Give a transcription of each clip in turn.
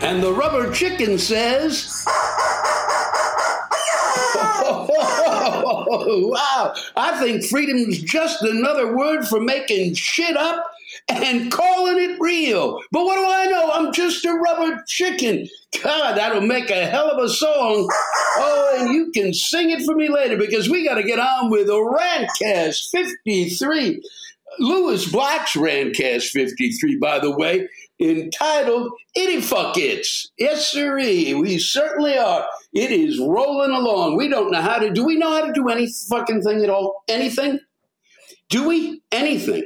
And the rubber chicken says, wow, I think freedom's just another word for making shit up and calling it real. But what do I know? I'm just a rubber chicken. God, that'll make a hell of a song. Oh, and you can sing it for me later because we got to get on with a Rantcast 53. Lewis Black's Rantcast 53, by the way, entitled Itty Fuck It's. Yes, sirree, we certainly are. It is rolling along. We don't know how to, do we know how to do any fucking thing at all? Anything? Do we? Anything.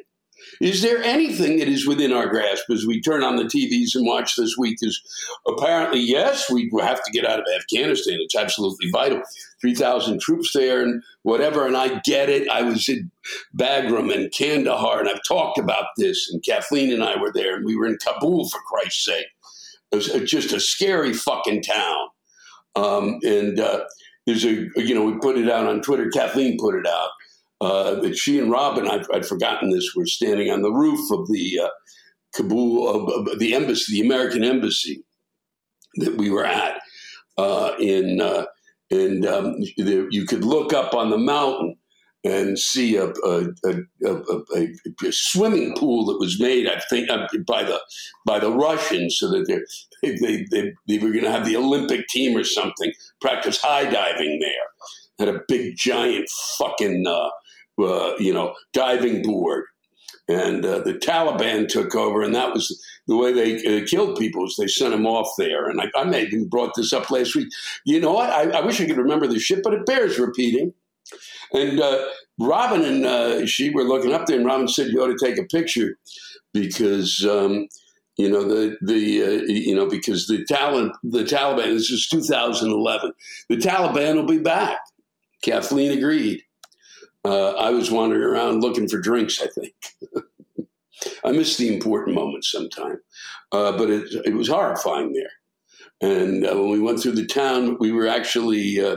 Is there anything that is within our grasp as we turn on the TVs and watch this week? Is apparently, yes, we have to get out of Afghanistan. It's absolutely vital. 3,000 troops there and whatever. And I get it. I was in Bagram and Kandahar, and I've talked about this. And Kathleen and I were there, and we were in Kabul, for Christ's sake. It was just a scary fucking town. Um, and uh, there's a, you know, we put it out on Twitter. Kathleen put it out uh, that she and Robin, I'd, I'd, forgotten this, were standing on the roof of the uh, Kabul, uh, the embassy, the American embassy that we were at uh, in, uh, and um, you could look up on the mountain and see a, a, a, a, swimming pool that was made, I think, uh, by the by the Russians, so that they they, they, they were going to have the Olympic team or something practice high diving there. Had a big giant fucking uh, uh, you know, diving board. And uh, the Taliban took over, and that was the way they uh, killed people. Was they sent them off there? And I, I may even brought this up last week. You know what? I, I wish I could remember the shit, but it bears repeating. And uh, Robin and uh, she were looking up there, and Robin said, "You ought to take a picture because." Um, you know the the uh, you know because the Taliban the Taliban this is 2011 the Taliban will be back. Kathleen agreed uh, I was wandering around looking for drinks, I think. I missed the important moments sometime. Uh, but it, it, was horrifying there. And uh, when we went through the town, we were actually uh,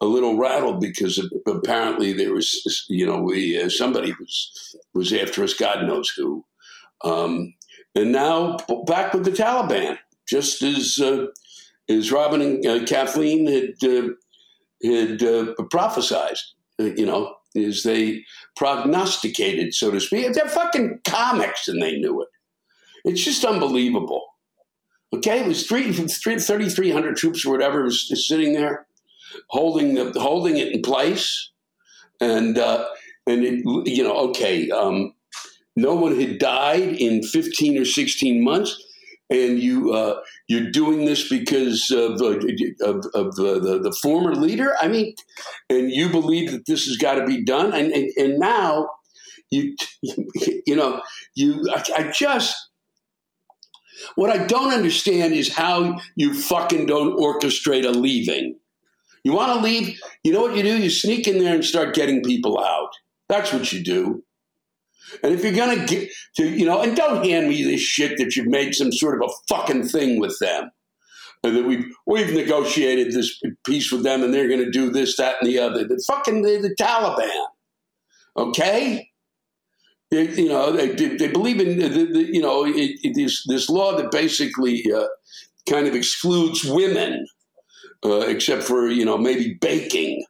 a little rattled because apparently there was, you know, we uh, somebody was was after us, God knows who. Um, and now back with the Taliban, just as uh, as Robin and Kathleen had had prophesized. Uh, you know, as they prognosticated, so to speak. They're fucking comics, and they knew it. It's just unbelievable. Okay, it was 3,300 troops or whatever was sitting there, holding the, holding it in place, and uh, and it, you know, okay, um, no one had died in 15 or 16 months, and you uh, you're doing this because of, uh, of, of the, the, the, former leader. I mean, and you believe that this has got to be done, and, and, and now you you know you I, I just what I don't understand is how you fucking don't orchestrate a leaving. You want to leave? You know what you do? You sneak in there and start getting people out. That's what you do. And if you're gonna get to, you know, and don't hand me this shit that you've made some sort of a fucking thing with them, and that we've we've negotiated this peace with them, and they're gonna do this, that, and the other. The fucking the, the Taliban, okay? They, you know, they, they believe in the, the, you know it, this law that basically uh, kind of excludes women, uh, except for you know maybe baking.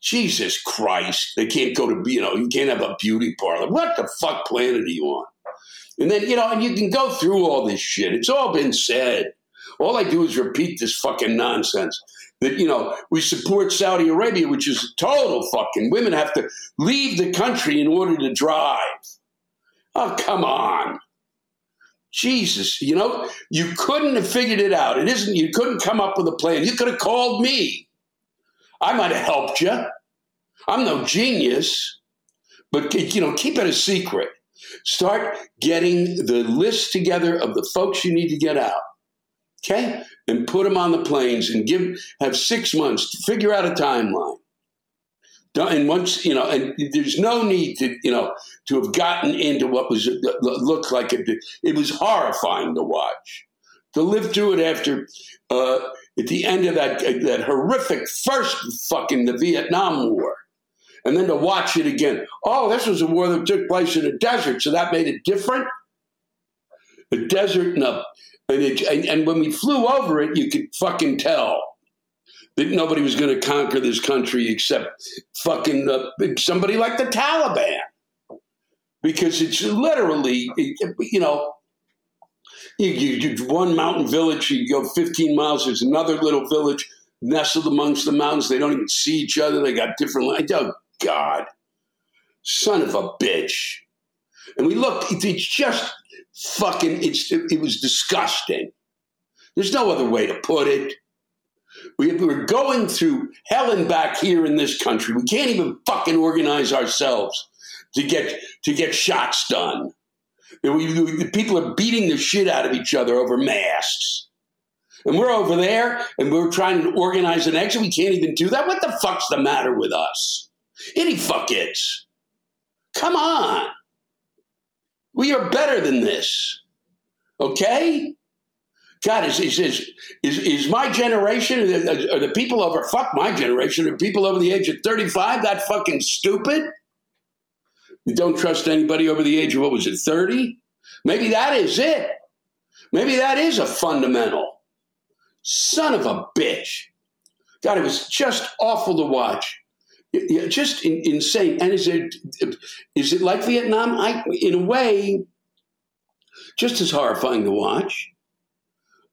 Jesus Christ, they can't go to, you know, you can't have a beauty parlor. What the fuck planet are you on? And then, you know, and you can go through all this shit. It's all been said. All I do is repeat this fucking nonsense that, you know, we support Saudi Arabia, which is total fucking, women have to leave the country in order to drive. Oh, come on. Jesus, you know, you couldn't have figured it out. It isn't, you couldn't come up with a plan. You could have called me. I might have helped you. I'm no genius, but you know, keep it a secret. Start getting the list together of the folks you need to get out. Okay? And put them on the planes and give have six months to figure out a timeline. And once you know, and there's no need to you know to have gotten into what was looked like it. It was horrifying to watch. To live through it after uh, at the end of that that horrific first fucking the Vietnam War, and then to watch it again. Oh, this was a war that took place in a desert, so that made it different. A desert and a, and, it, and, and when we flew over it, you could fucking tell that nobody was going to conquer this country except fucking uh, somebody like the Taliban, because it's literally, you know, you, you, one mountain village, you go 15 miles, there's another little village nestled amongst the mountains. They don't even see each other. They got different. Oh God, son of a bitch! And we look. It's just fucking. It's it was disgusting. There's no other way to put it. We, we're going through hell and back here in this country. We can't even fucking organize ourselves to get to get shots done. People are beating the shit out of each other over masks. And we're over there and we're trying to organize an exit. We can't even do that. What the fuck's the matter with us? Any fuckets. Come on. We are better than this. Okay? God, is, is, is, is, is my generation, are the people over, fuck my generation, are people over the age of 35 that fucking stupid? You don't trust anybody over the age of, what was it, 30? Maybe that is it. Maybe that is a fundamental. Son of a bitch. God, it was just awful to watch. Just insane. And is it is it like Vietnam? I, in a way, just as horrifying to watch.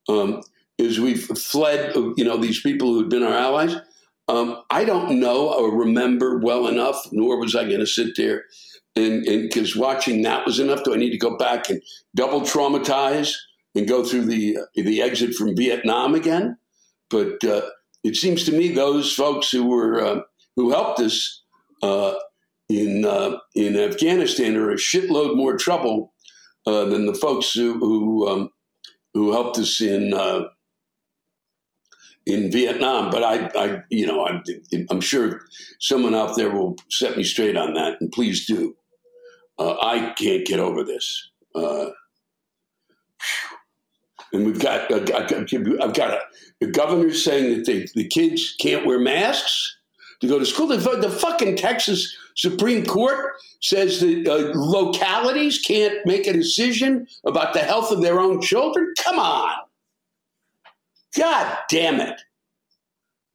Um, is we've fled, you know, these people who had been our allies. Um, I don't know or remember well enough, nor was I going to sit there and because watching that was enough. Do I need to go back and double traumatize and go through the uh, the exit from Vietnam again? But uh, it seems to me those folks who were uh, who helped us uh, in uh, in Afghanistan are a shitload more trouble uh, than the folks who who, um, who helped us in in Vietnam. But I, I you know, I'm, I'm, sure someone out there will set me straight on that, and please do. I can't get over this. and we've got, I've got a, the governor saying that they, the kids can't wear masks to go to school. The, the fucking Texas Supreme Court says that uh, localities can't make a decision about the health of their own children? Come on. God damn it.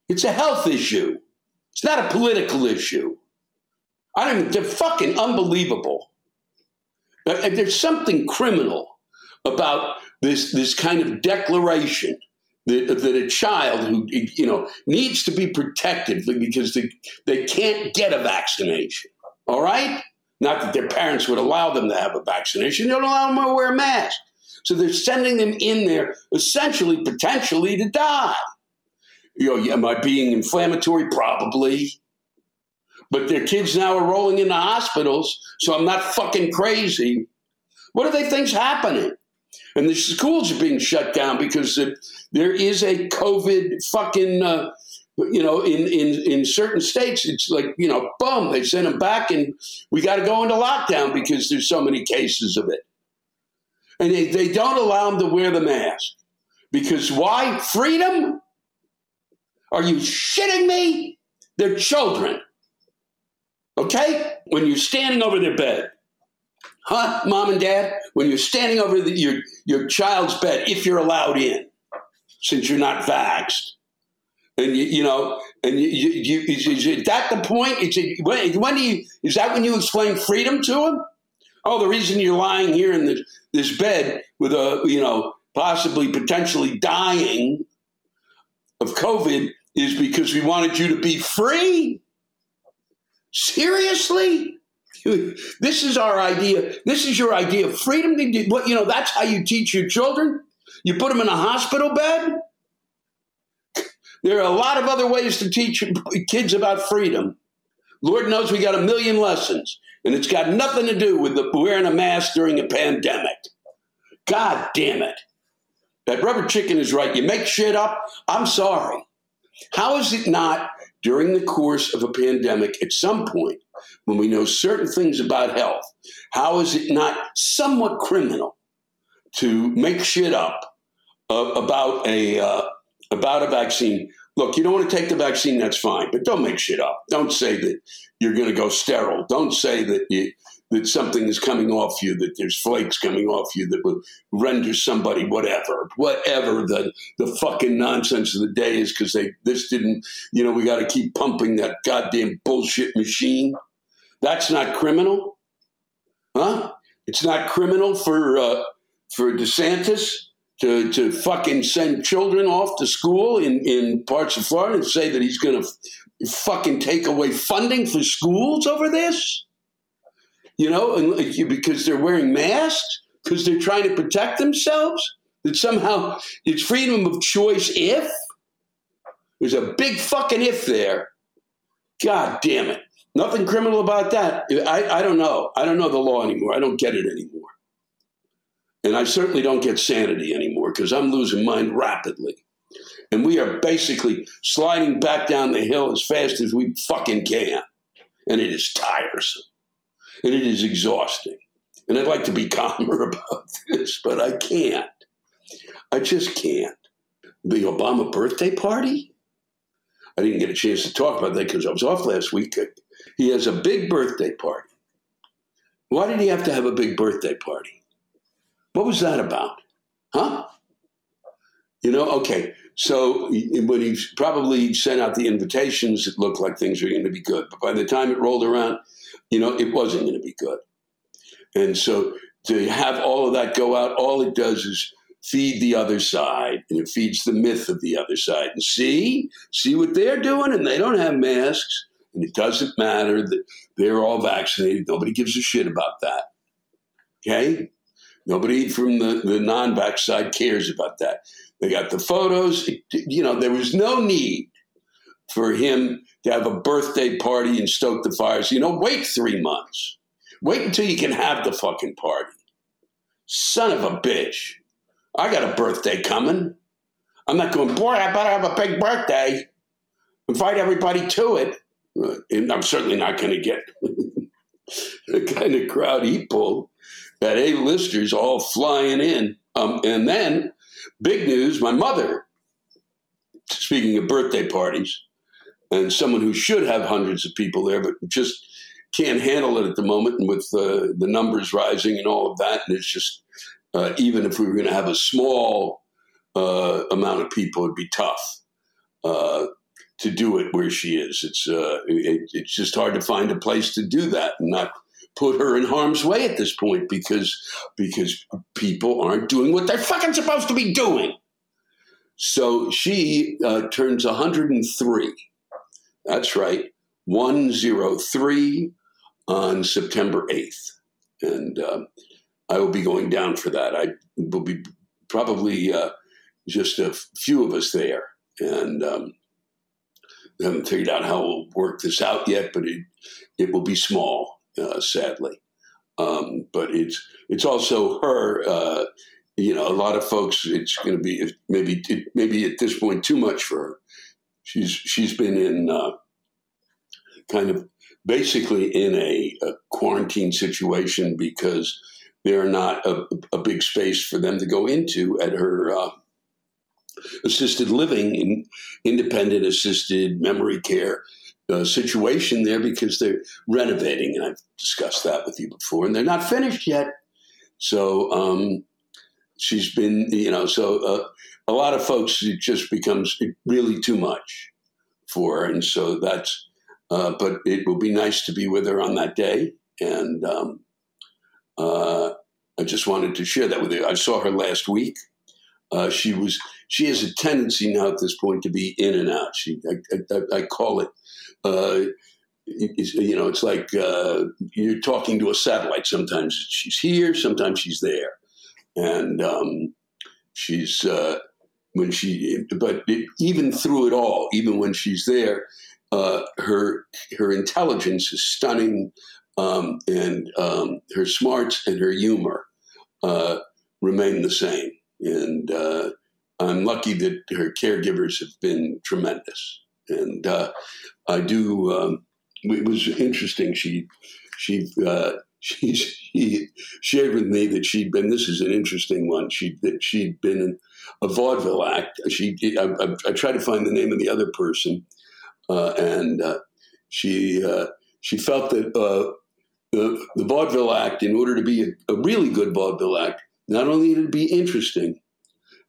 It's a health issue. It's not a political issue. I don't they're fucking unbelievable. There's something criminal about this, this kind of declaration that, that a child who you know needs to be protected because they, they can't get a vaccination. All right, not that their parents would allow them to have a vaccination; they don't allow them to wear a mask. So they're sending them in there essentially, potentially to die. You know, am I being inflammatory? Probably. But their kids now are rolling into hospitals, so I'm not fucking crazy. What do they think's happening? And the schools are being shut down because there is a COVID fucking, uh, you know, in, in, in certain states, it's like, you know, boom, they send them back and we got to go into lockdown because there's so many cases of it. And they, they don't allow them to wear the mask. Because why? Freedom? Are you shitting me? They're children. Okay? When you're standing over their bed, huh, mom and dad? When you're standing over the, your, your child's bed, if you're allowed in, since you're not vaxxed, and you, you know, and you, you, is, is that the point? Is it, when, when do you, is that when you explain freedom to them? Oh, the reason you're lying here in this, this bed with a, you know, possibly potentially dying of COVID is because we wanted you to be free? Seriously? This is our idea. This is your idea of freedom. What you know? That's how you teach your children. You put them in a hospital bed. There are a lot of other ways to teach kids about freedom. Lord knows we got a million lessons, and it's got nothing to do with the, wearing a mask during a pandemic. God damn it. That rubber chicken is right. You make shit up. I'm sorry. How is it not during the course of a pandemic at some point when we know certain things about health, how is it not somewhat criminal to make shit up uh, about a uh, about a vaccine? Look, you don't want to take the vaccine, that's fine, but don't make shit up. Don't say that you're going to go sterile. Don't say that you, that something is coming off you, that there's flakes coming off you that will render somebody whatever, whatever the the fucking nonsense of the day is because they this didn't, you know, we got to keep pumping that goddamn bullshit machine. That's not criminal, huh? It's not criminal for uh, for DeSantis to to fucking send children off to school in in parts of Florida and say that he's going to f- fucking take away funding for schools over this you know, because they're wearing masks, because they're trying to protect themselves, that somehow it's freedom of choice if there's a big fucking if there. God damn it. Nothing criminal about that. I, I don't know. I don't know the law anymore. I don't get it anymore. And I certainly don't get sanity anymore because I'm losing mine rapidly. And we are basically sliding back down the hill as fast as we fucking can. And it is tiresome and it is exhausting. And I'd like to be calmer about this, but I can't. I just can't. The Obama birthday party? I didn't get a chance to talk about that because I was off last week. He has a big birthday party. Why did he have to have a big birthday party? What was that about? Huh? You know, okay. So when he probably sent out the invitations, it looked like things were going to be good. But by the time it rolled around, you know, it wasn't going to be good. And so to have all of that go out, all it does is feed the other side and it feeds the myth of the other side. And see, see what they're doing, and they don't have masks, and it doesn't matter that they're all vaccinated. Nobody gives a shit about that. Okay? Nobody from the, the non vax side cares about that. They got the photos. You know, there was no need for him to have a birthday party and stoke the fires. You know, wait three months. Wait until you can have the fucking party. Son of a bitch. I got a birthday coming. I'm not going, boy, I better have a big birthday. Invite everybody to it. And I'm certainly not going to get the kind of crowd he pulled. That A-listers all flying in. Um, and then, big news, my mother, speaking of birthday parties, and someone who should have hundreds of people there, but just can't handle it at the moment, and with uh, the numbers rising and all of that, and it's just uh, even if we were going to have a small uh, amount of people, it'd be tough uh, to do it where she is. It's uh, it, it's just hard to find a place to do that and not put her in harm's way at this point because because people aren't doing what they're fucking supposed to be doing. So she uh, turns 103. That's right, 103 on September 8th. And uh, I will be going down for that. I will be probably uh, just a few of us there. And um, we haven't figured out how we'll work this out yet, but it, it will be small, uh, sadly. Um, but it's it's also her uh, you know, a lot of folks, it's going to be maybe maybe at this point too much for her. She's she's been in uh, kind of basically in a, a, quarantine situation because they're not a, a, big space for them to go into at her uh, assisted living and independent assisted memory care uh, situation there because they're renovating, and I've discussed that with you before, and they're not finished yet. So um, she's been, you know, so uh, a lot of folks, it just becomes really too much for her. And so that's, uh, but it will be nice to be with her on that day. And um, uh, I just wanted to share that with you. I saw her last week. Uh, she was, she has a tendency now at this point to be in and out. She, I, I, I call it, uh, you know, it's like uh, you're talking to a satellite. Sometimes she's here, sometimes she's there and um, she's uh, when she but it, even through it all even when she's there uh, her her intelligence is stunning um, and um, her smarts and her humor uh, remain the same. And uh, I'm lucky that her caregivers have been tremendous. And uh, I do um, it was interesting. She she uh, she, she shared with me that she'd been. This is an interesting one. She that she'd been in a vaudeville act. She I, I, I tried to find the name of the other person, uh, and uh, she uh, she felt that uh, the the vaudeville act, in order to be a, a really good vaudeville act, not only did it be interesting,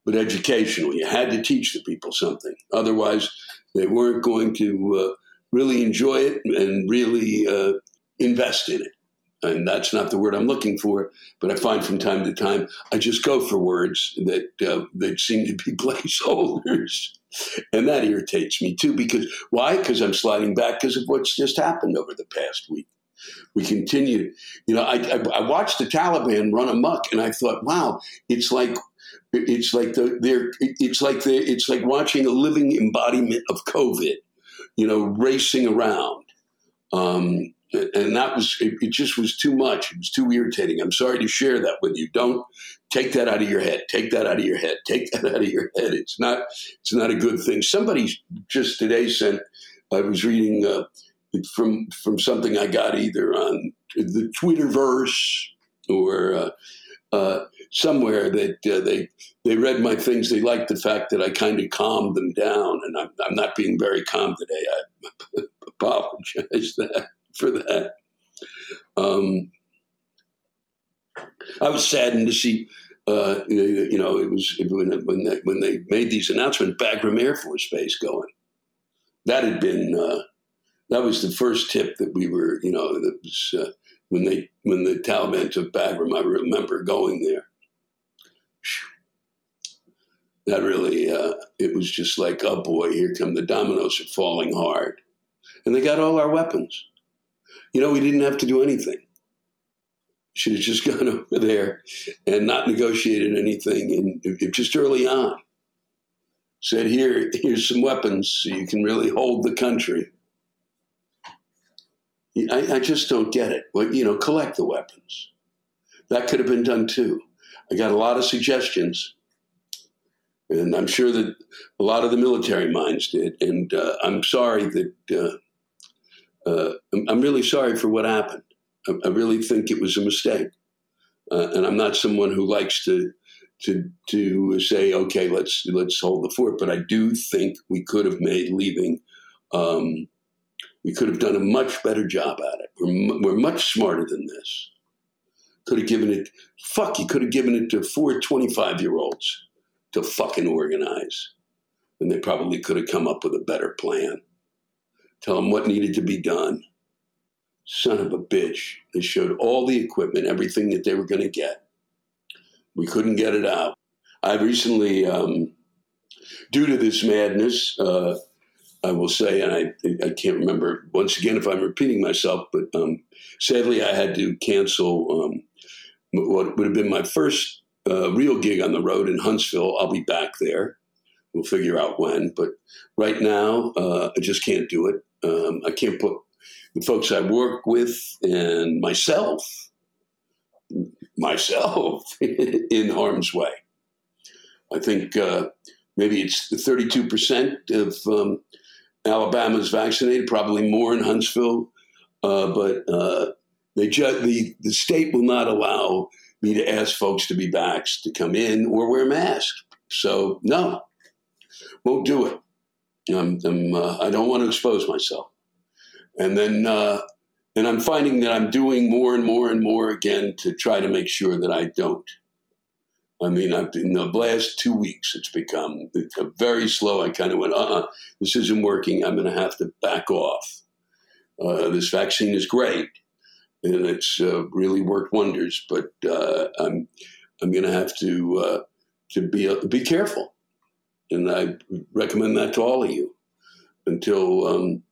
but educational. You had to teach the people something. Otherwise, they weren't going to uh, really enjoy it and really uh, invest in it and that's not the word I'm looking for. But I find from time to time I just go for words that uh, that seem to be placeholders, and that irritates me too. Because why? Because I'm sliding back because of what's just happened over the past week. We continue, you know. I, I, I watched the Taliban run amok, and I thought, wow, it's like it's like the they're it's like the it's like watching a living embodiment of COVID, you know, racing around. Um, and that was it, it, just was too much. It was too irritating. I'm sorry to share that with you. Don't take that out of your head. Take that out of your head. Take that out of your head. It's not it's not a good thing. Somebody just today sent i was reading uh, from from something i got either on the twitterverse or uh, uh, somewhere that uh, they they read my things. They liked the fact that i kind of calmed them down. And i'm, I'm not being very calm today. I apologize that for that. Um, I was saddened to see, uh, you know, it was when, they, when they made these announcements, Bagram Air Force Base going. That had been uh, that was the first tip that we were, you know, that was uh, when they when the Taliban took Bagram. I remember going there. That really, uh, it was just like, oh boy, here come the dominoes are falling hard, and they got all our weapons. You know, we didn't have to do anything. Should have just gone over there and not negotiated anything, and just early on said, "Here, here's some weapons, so you can really hold the country." I, I just don't get it. Well, you know, collect the weapons. That could have been done too. I got a lot of suggestions, and I'm sure that a lot of the military minds did. And uh, I'm sorry that uh, uh, I'm, I'm, really sorry for what happened. I, I really think it was a mistake, uh, and I'm not someone who likes to to to say, okay, let's let's hold the fort. But I do think we could have made leaving um, We could have done a much better job at it. We're, we're much smarter than this. Could have given it, fuck, you could have given it to four 25 year olds to fucking organize. And they probably could have come up with a better plan. Tell them what needed to be done. Son of a bitch. They showed all the equipment, everything that they were going to get. We couldn't get it out. I recently, um, due to this madness, uh, I will say, and I, I can't remember once again if I'm repeating myself, but um, sadly I had to cancel um, what would have been my first uh, real gig on the road in Huntsville. I'll be back there. We'll figure out when. But right now, uh, I just can't do it. Um, I can't put the folks I work with and myself, myself, in harm's way. I think uh, maybe it's 32% of um, Alabama's vaccinated, probably more in Huntsville, uh, but uh, they ju- the the state will not allow me to ask folks to be vaxxed to come in or wear masks. So no, won't do it. I'm, I'm uh, I don't want to expose myself. And then uh, and I'm finding that I'm doing more and more and more again to try to make sure that I don't. I mean, I've, in the last two weeks, it's become very slow. I kind of went, uh uh this isn't working. I'm going to have to back off. Uh, this vaccine is great, and it's uh, really worked wonders, but uh, I'm, I'm going to have to, uh, to be, be careful. And I recommend that to all of you until, um,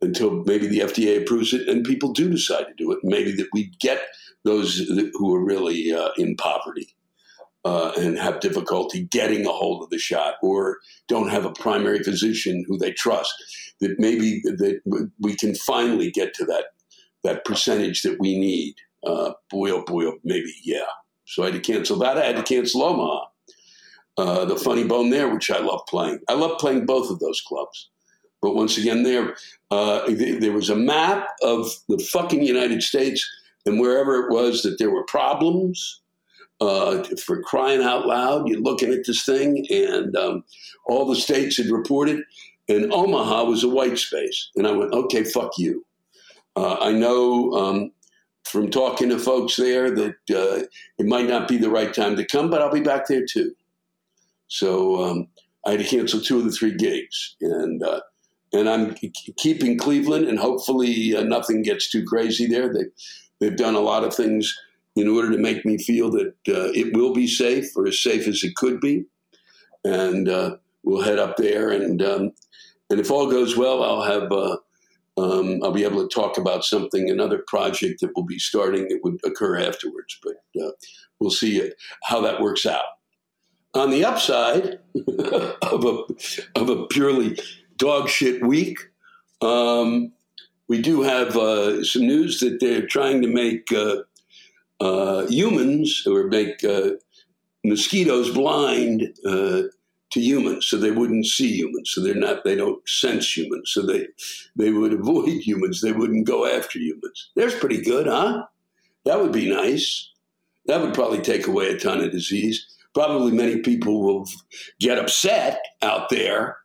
until maybe the FDA approves it and people do decide to do it. Maybe that we get those who are really in poverty uh, and have difficulty getting a hold of the shot or don't have a primary physician who they trust, that maybe that we can finally get to that that percentage that we need. Uh, boy, oh boy, oh, maybe, yeah. So I had to cancel that. I had to cancel Omaha. Uh, the Funny Bone there, which I love playing. I love playing both of those clubs. But once again, there uh, there was a map of the fucking United States, and wherever it was that there were problems, uh, for crying out loud, you're looking at this thing, and um, all the states had reported, and Omaha was a white space. And I went, okay, fuck you. Uh, I know um, from talking to folks there that uh, it might not be the right time to come, but I'll be back there too. So um, I had to cancel two of the three gigs, and uh, and I'm keeping Cleveland, and hopefully uh, nothing gets too crazy there. They they've done a lot of things in order to make me feel that uh, it will be safe or as safe as it could be. And uh, we'll head up there. And, um, and if all goes well, I'll have. Uh, um, I'll be able to talk about something, another project that will be starting that would occur afterwards. But uh, we'll see how that works out. On the upside of a of a purely dog shit week, um, we do have uh, some news that they're trying to make uh, uh, humans or make uh, mosquitoes blind uh, to humans, so they wouldn't see humans. So they're not, they don't sense humans. So they they would avoid humans. They wouldn't go after humans. That's pretty good, huh? That would be nice. That would probably take away a ton of disease. Probably many people will get upset out there.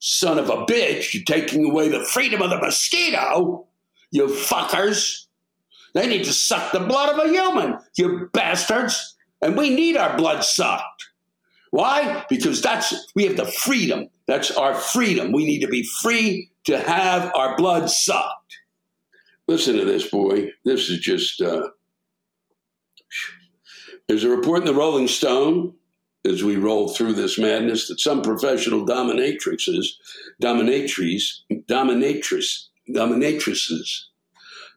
Son of a bitch, you're taking away the freedom of the mosquito, you fuckers. They need to suck the blood of a human, you bastards. And we need our blood sucked. Why? Because that's we have the freedom. That's our freedom. We need to be free to have our blood sucked. Listen to this, boy. This is just. Uh, there's a report in the Rolling Stone as we roll through this madness that some professional dominatrixes, dominatrices, dominatrix, dominatrices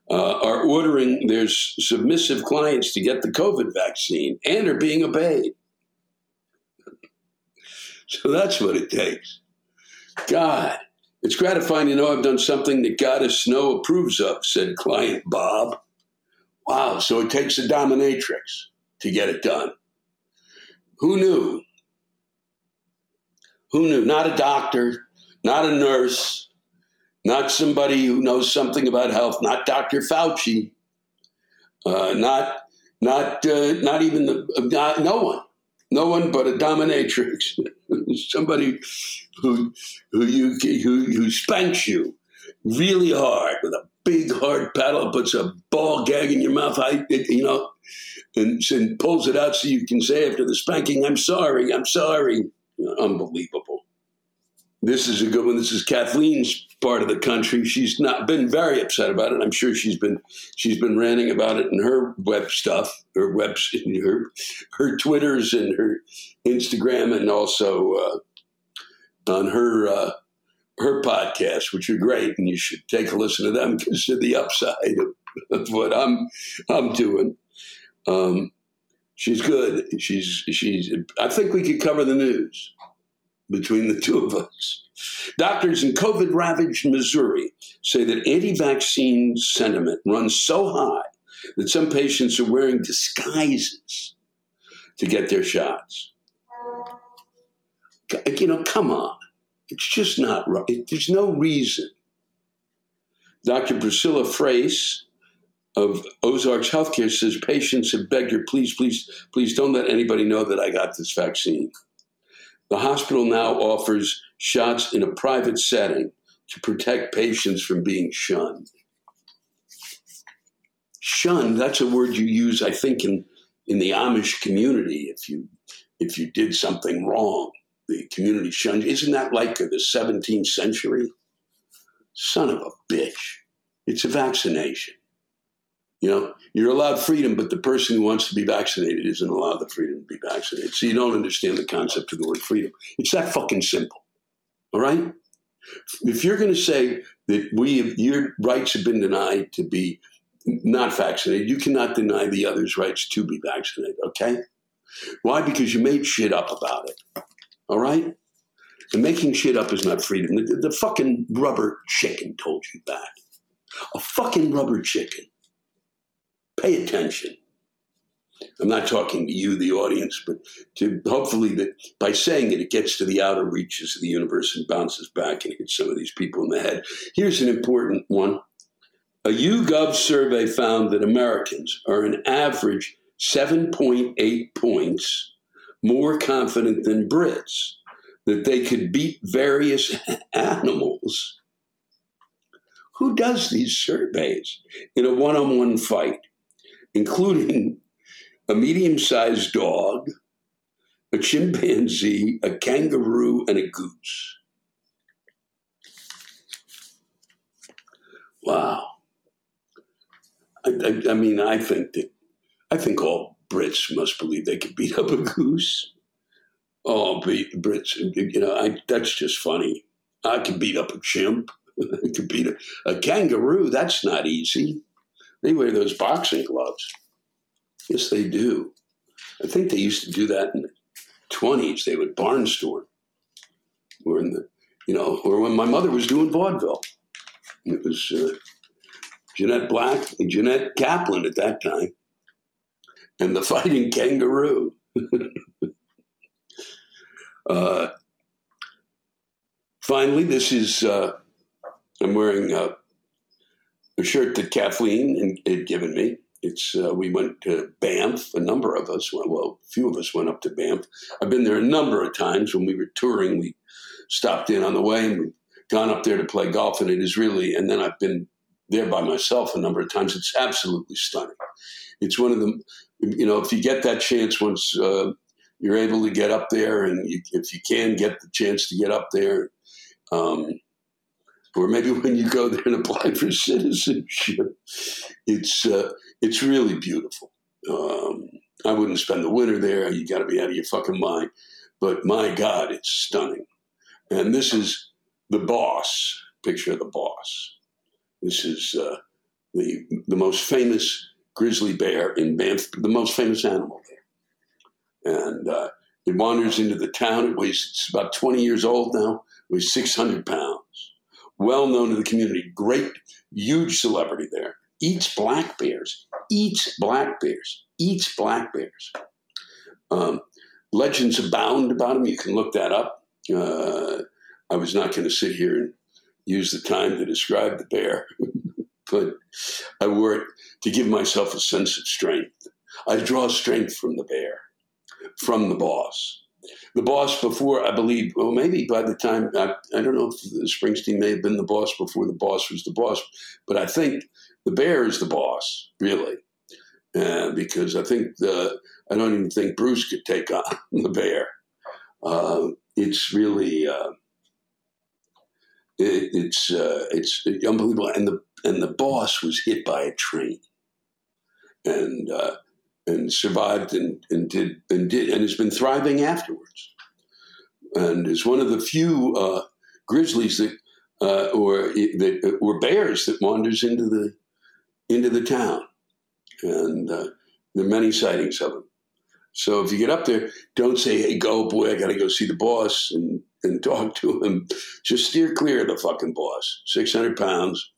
uh, are ordering their submissive clients to get the COVID vaccine and are being obeyed. So that's what it takes. God, it's gratifying to know I've done something that Goddess Snow approves of, said client Bob. Wow, so it takes a dominatrix to get it done. Who knew? Who knew? Not a doctor, not a nurse, not somebody who knows something about health, not Dr. Fauci, uh, not not uh, not even the not, no one, no one but a dominatrix, somebody who who you who, who spanks you really hard with a big hard paddle, puts a ball gag in your mouth, I, you know, and, and pulls it out so you can say after the spanking, I'm sorry, I'm sorry. Unbelievable. This is a good one. This is Kathleen's part of the country. She's not been very upset about it. I'm sure she's been she's been ranting about it in her web stuff, her web, her her Twitters and her Instagram, and also uh, on her uh, her podcasts, which are great, and you should take a listen to them because they're the upside of, of, what I'm I'm doing. Um, she's good. She's she's. I think we could cover the news between the two of us. Doctors in COVID ravaged Missouri say that anti vaccine sentiment runs so high that some patients are wearing disguises to get their shots. You know, come on. It's just not right. There's no reason. Dr. Priscilla Frase of Ozarks Healthcare says patients have begged her, please, please, please don't let anybody know that I got this vaccine. The hospital now offers shots in a private setting to protect patients from being shunned. Shunned, that's a word you use, I think, in, in the Amish community if you if you did something wrong the community shunned. Isn't that like the 17th century? Son of a bitch. It's a vaccination. You know, you're allowed freedom, but the person who wants to be vaccinated isn't allowed the freedom to be vaccinated. So you don't understand the concept of the word freedom. It's that fucking simple. All right? If you're going to say that we have, your rights have been denied to be not vaccinated, you cannot deny the other's rights to be vaccinated, okay? Why? Because you made shit up about it. All right? And making shit up is not freedom. The, the fucking rubber chicken told you that. A fucking rubber chicken. Pay attention. I'm not talking to you, the audience, but to hopefully that by saying it, it gets to the outer reaches of the universe and bounces back and hits some of these people in the head. Here's an important one. A YouGov survey found that Americans are an average 7.8 points more confident than Brits that they could beat various animals. Who does these surveys in a one on one fight, including a medium sized dog, a chimpanzee, a kangaroo, and a goose? Wow. I, I, I mean, I think that I think all Brits must believe they could beat up a goose. Oh, beat Brits, you know, I, that's just funny. I can beat up a chimp. I can beat a, a kangaroo. That's not easy. They wear those boxing gloves. Yes, they do. I think they used to do that in the 20s. They would barnstorm. Or in the, you know, or when my mother was doing vaudeville. It was uh, Jeanette Black, and Jeanette Kaplan at that time and the fighting kangaroo. uh, finally, this is uh, I'm wearing a, a, shirt that Kathleen had given me. It's uh, we went to Banff. A number of us, well, a few of us went up to Banff. I've been there a number of times when we were touring. We stopped in on the way and we've gone up there to play golf, and it is really. And then I've been there by myself a number of times. It's absolutely stunning. It's one of the you know, if you get that chance once uh, you're able to get up there, and you, if you can get the chance to get up there, um, or maybe when you go there and apply for citizenship, it's uh, it's really beautiful. Um, I wouldn't spend the winter there. You got to be out of your fucking mind. But my God, it's stunning. And this is the boss. Picture of the boss. This is uh, the the most famous grizzly bear in Banff, the most famous animal there. And uh, it wanders into the town. It weighs, it's about 20 years old now, It weighs 600 pounds. Well known to the community, great, huge celebrity there. Eats black bears, eats black bears, eats black bears. Um, legends abound about him. You can look that up. Uh, I was not going to sit here and use the time to describe the bear. but I wore it to give myself a sense of strength. I draw strength from the bear, from the boss. the boss before, I believe, well, maybe by the time, I, I don't know if Springsteen may have been the boss before the boss was the boss, but I think the bear is the boss, really. Uh, because I think the, I don't even think Bruce could take on the bear. Uh, it's really, uh, it, it's, uh, it's unbelievable. And the, and the boss was hit by a train and, uh, and survived and, and did and did and has been thriving afterwards, and is one of the few uh, grizzlies that uh, or that or bears that wanders into the into the town, and uh, there are many sightings of him. So if you get up there, don't say, "Hey, go, boy, I got to go see the boss," and and talk to him. Just steer clear of the fucking boss. Six hundred pounds,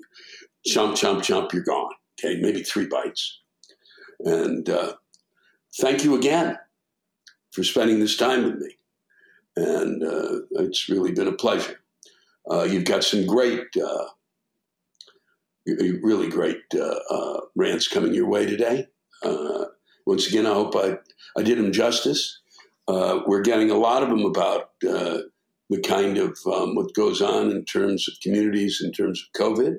chump, chomp, chomp, You're gone. Okay, maybe three bites. And uh, thank you again for spending this time with me. And uh, it's really been a pleasure. Uh, you've got some great, uh, really great uh, uh, rants coming your way today. once again, I hope I, I did them justice. we're getting a lot of them about the kind of um, what goes on in terms of communities, in terms of COVID.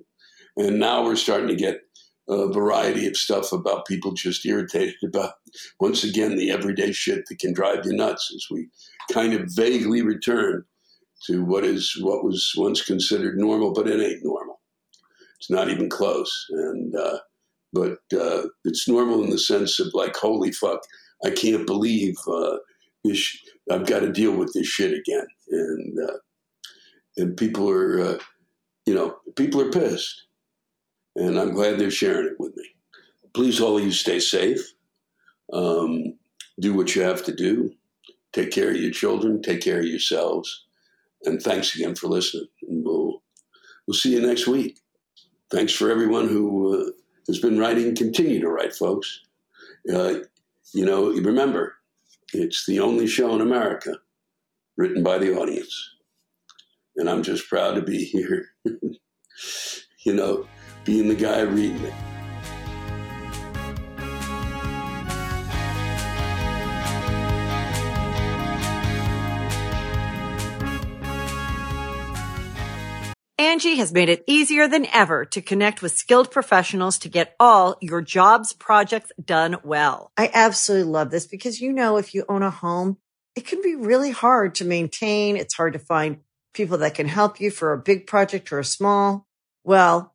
And now we're starting to get a variety of stuff about people just irritated about, once again, the everyday shit that can drive you nuts as we kind of vaguely return to what is what was once considered normal, but it ain't normal. It's not even close. And uh, but uh, it's normal in the sense of like, holy fuck, I can't believe uh, this. I've got to deal with this shit again, and uh, and people are, uh, you know, people are pissed and I'm glad they're sharing it with me. Please, all of you, stay safe. Um, do what you have to do. Take care of your children. Take care of yourselves. And thanks again for listening. And we'll we'll see you next week. Thanks for everyone who uh, has been writing. Continue to write, folks. Uh, you know, remember, it's the only show in America written by the audience, and I'm just proud to be here. you know being the guy reading it. Angi has made it easier than ever to connect with skilled professionals to get all your jobs projects done well. I absolutely love this because, you know, if you own a home, it can be really hard to maintain. It's hard to find people that can help you for a big project or a small. Well,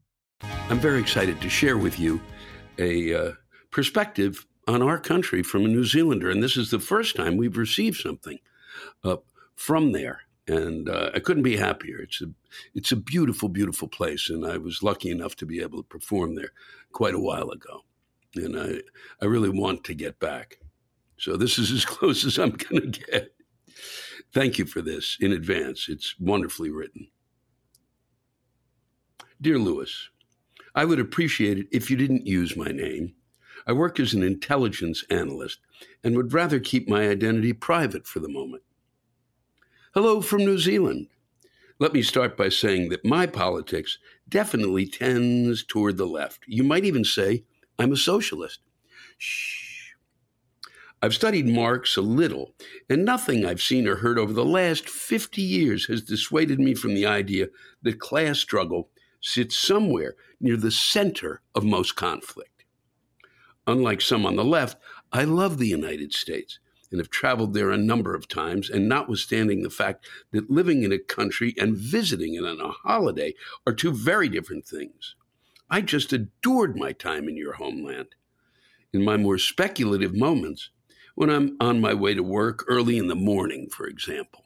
I'm very excited to share with you a uh, perspective on our country from a New Zealander. And this is the first time we've received something uh, from there. And uh, I couldn't be happier. It's a, it's a beautiful, beautiful place. And I was lucky enough to be able to perform there quite a while ago. And I, I really want to get back. So this is as close as I'm going to get. Thank you for this in advance. It's wonderfully written. Dear Lewis, I would appreciate it if you didn't use my name. I work as an intelligence analyst and would rather keep my identity private for the moment. Hello from New Zealand. Let me start by saying that my politics definitely tends toward the left. You might even say I'm a socialist. Shh. I've studied Marx a little, and nothing I've seen or heard over the last 50 years has dissuaded me from the idea that class struggle sits somewhere near the center of most conflict. Unlike some on the left, I love the United States and have traveled there a number of times, and notwithstanding the fact that living in a country and visiting it on a holiday are two very different things, I just adored my time in your homeland. In my more speculative moments, when I'm on my way to work early in the morning, for example,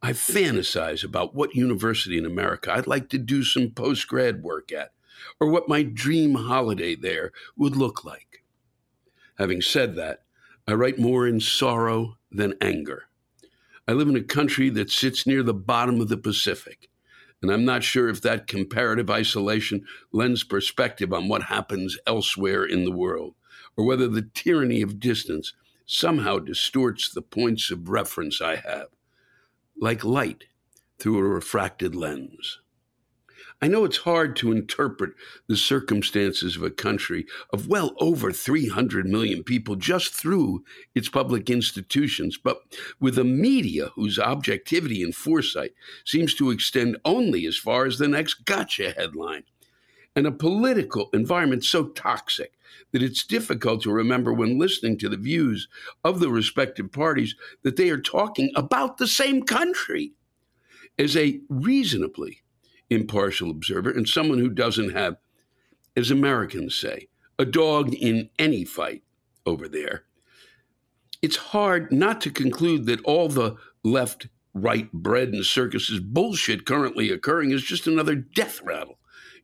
I fantasize about what university in America I'd like to do some post grad work at, or what my dream holiday there would look like. Having said that, I write more in sorrow than anger. I live in a country that sits near the bottom of the Pacific, and I'm not sure if that comparative isolation lends perspective on what happens elsewhere in the world, or whether the tyranny of distance somehow distorts the points of reference I have, like light through a refracted lens. I know it's hard to interpret the circumstances of a country of well over 300 million people just through its public institutions, but with a media whose objectivity and foresight seems to extend only as far as the next gotcha headline, and a political environment so toxic that it's difficult to remember when listening to the views of the respective parties that they are talking about the same country. As a reasonably impartial observer and someone who doesn't have, as Americans say, a dog in any fight over there. It's hard not to conclude that all the left right bread and circuses bullshit currently occurring is just another death rattle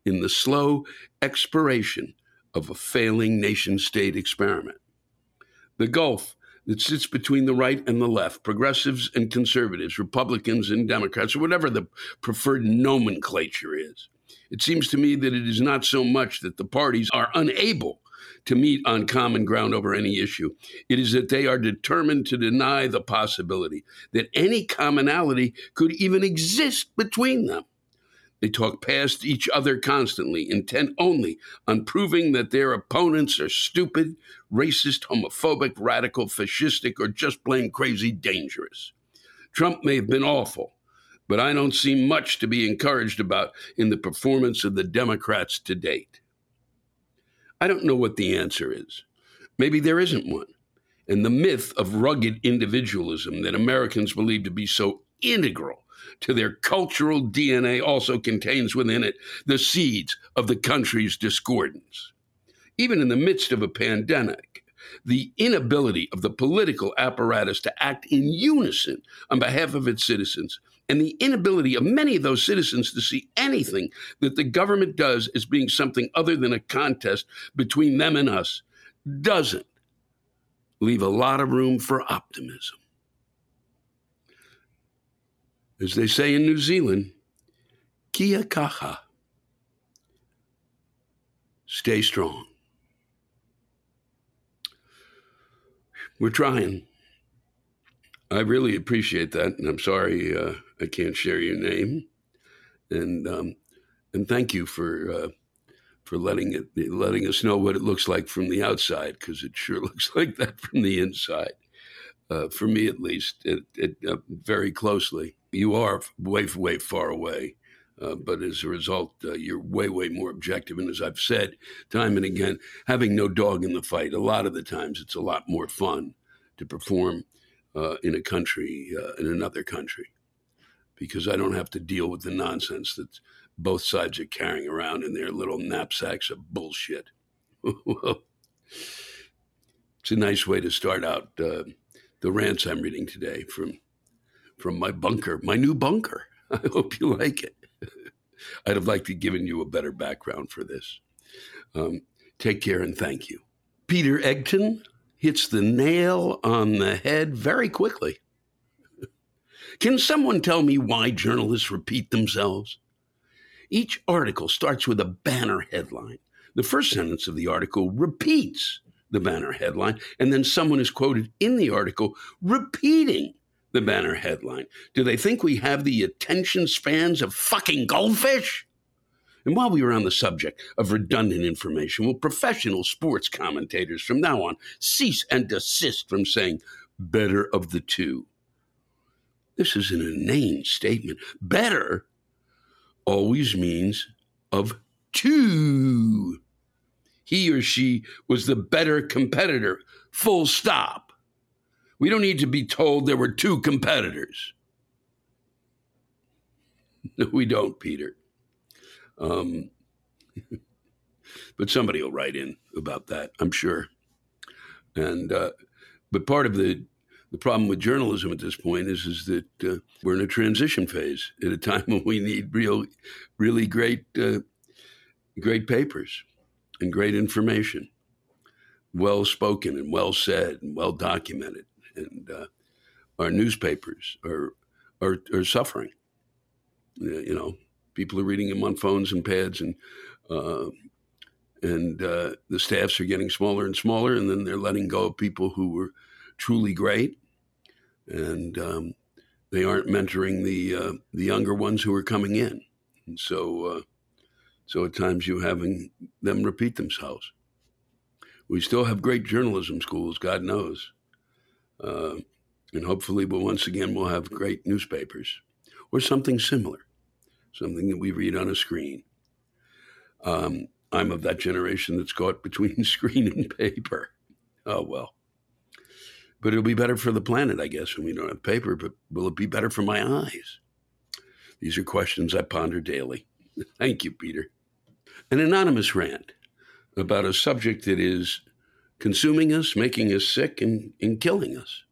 in the slow expiration of a failing nation state experiment. The gulf that sits between the right and the left, progressives and conservatives, Republicans and Democrats, or whatever the preferred nomenclature is. It seems to me that it is not so much that the parties are unable to meet on common ground over any issue. It is that they are determined to deny the possibility that any commonality could even exist between them. They talk past each other constantly, intent only on proving that their opponents are stupid, racist, homophobic, radical, fascistic, or just plain crazy dangerous. Trump may have been awful, but I don't see much to be encouraged about in the performance of the Democrats to date. I don't know what the answer is. Maybe there isn't one. And the myth of rugged individualism that Americans believe to be so integral to their cultural DNA also contains within it the seeds of the country's discordance. Even in the midst of a pandemic, the inability of the political apparatus to act in unison on behalf of its citizens and the inability of many of those citizens to see anything that the government does as being something other than a contest between them and us doesn't leave a lot of room for optimism as they say in New Zealand, kia kaha. Stay strong. We're trying. I really appreciate that, and I'm sorry uh, I can't share your name. And um, and thank you for uh, for letting it letting us know what it looks like from the outside, because it sure looks like that from the inside. Uh, for me, at least, it, it uh, very closely you are way, way far away. Uh, but as a result, uh, you're way, way more objective. And as I've said time and again, having no dog in the fight, a lot of the times it's a lot more fun to perform uh, in a country, uh, in another country, because I don't have to deal with the nonsense that both sides are carrying around in their little knapsacks of bullshit. it's a nice way to start out uh, the rants I'm reading today from from my bunker, my new bunker. I hope you like it. I'd have liked to have given you a better background for this. Um, take care and thank you. Peter Egton hits the nail on the head very quickly. Can someone tell me why journalists repeat themselves? Each article starts with a banner headline. The first sentence of the article repeats the banner headline, and then someone is quoted in the article repeating the banner headline. Do they think we have the attention spans of fucking goldfish? And while we are on the subject of redundant information, will professional sports commentators from now on cease and desist from saying better of the two? This is an inane statement. Better always means of two. He or she was the better competitor, full stop. We don't need to be told there were two competitors. We don't, Peter. Um, but somebody will write in about that, I'm sure. And uh, but part of the the problem with journalism at this point is is that uh, we're in a transition phase at a time when we need real, really great, uh, great papers and great information, well spoken and well said and well documented, and uh, our newspapers are are, are suffering. You know, people are reading them on phones and pads, and uh, and uh, the staffs are getting smaller and smaller, and then they're letting go of people who were truly great, and um, they aren't mentoring the uh, the younger ones who are coming in, and so uh, so at times you having them repeat themselves. We still have great journalism schools, God knows, uh, and hopefully, we'll once again we'll have great newspapers or something similar, something that we read on a screen. Um, I'm of that generation that's caught between screen and paper. Oh well. But it'll be better for the planet, I guess, when we don't have paper, but will it be better for my eyes? These are questions I ponder daily. Thank you, Peter. An anonymous rant about a subject that is consuming us, making us sick, and, and killing us.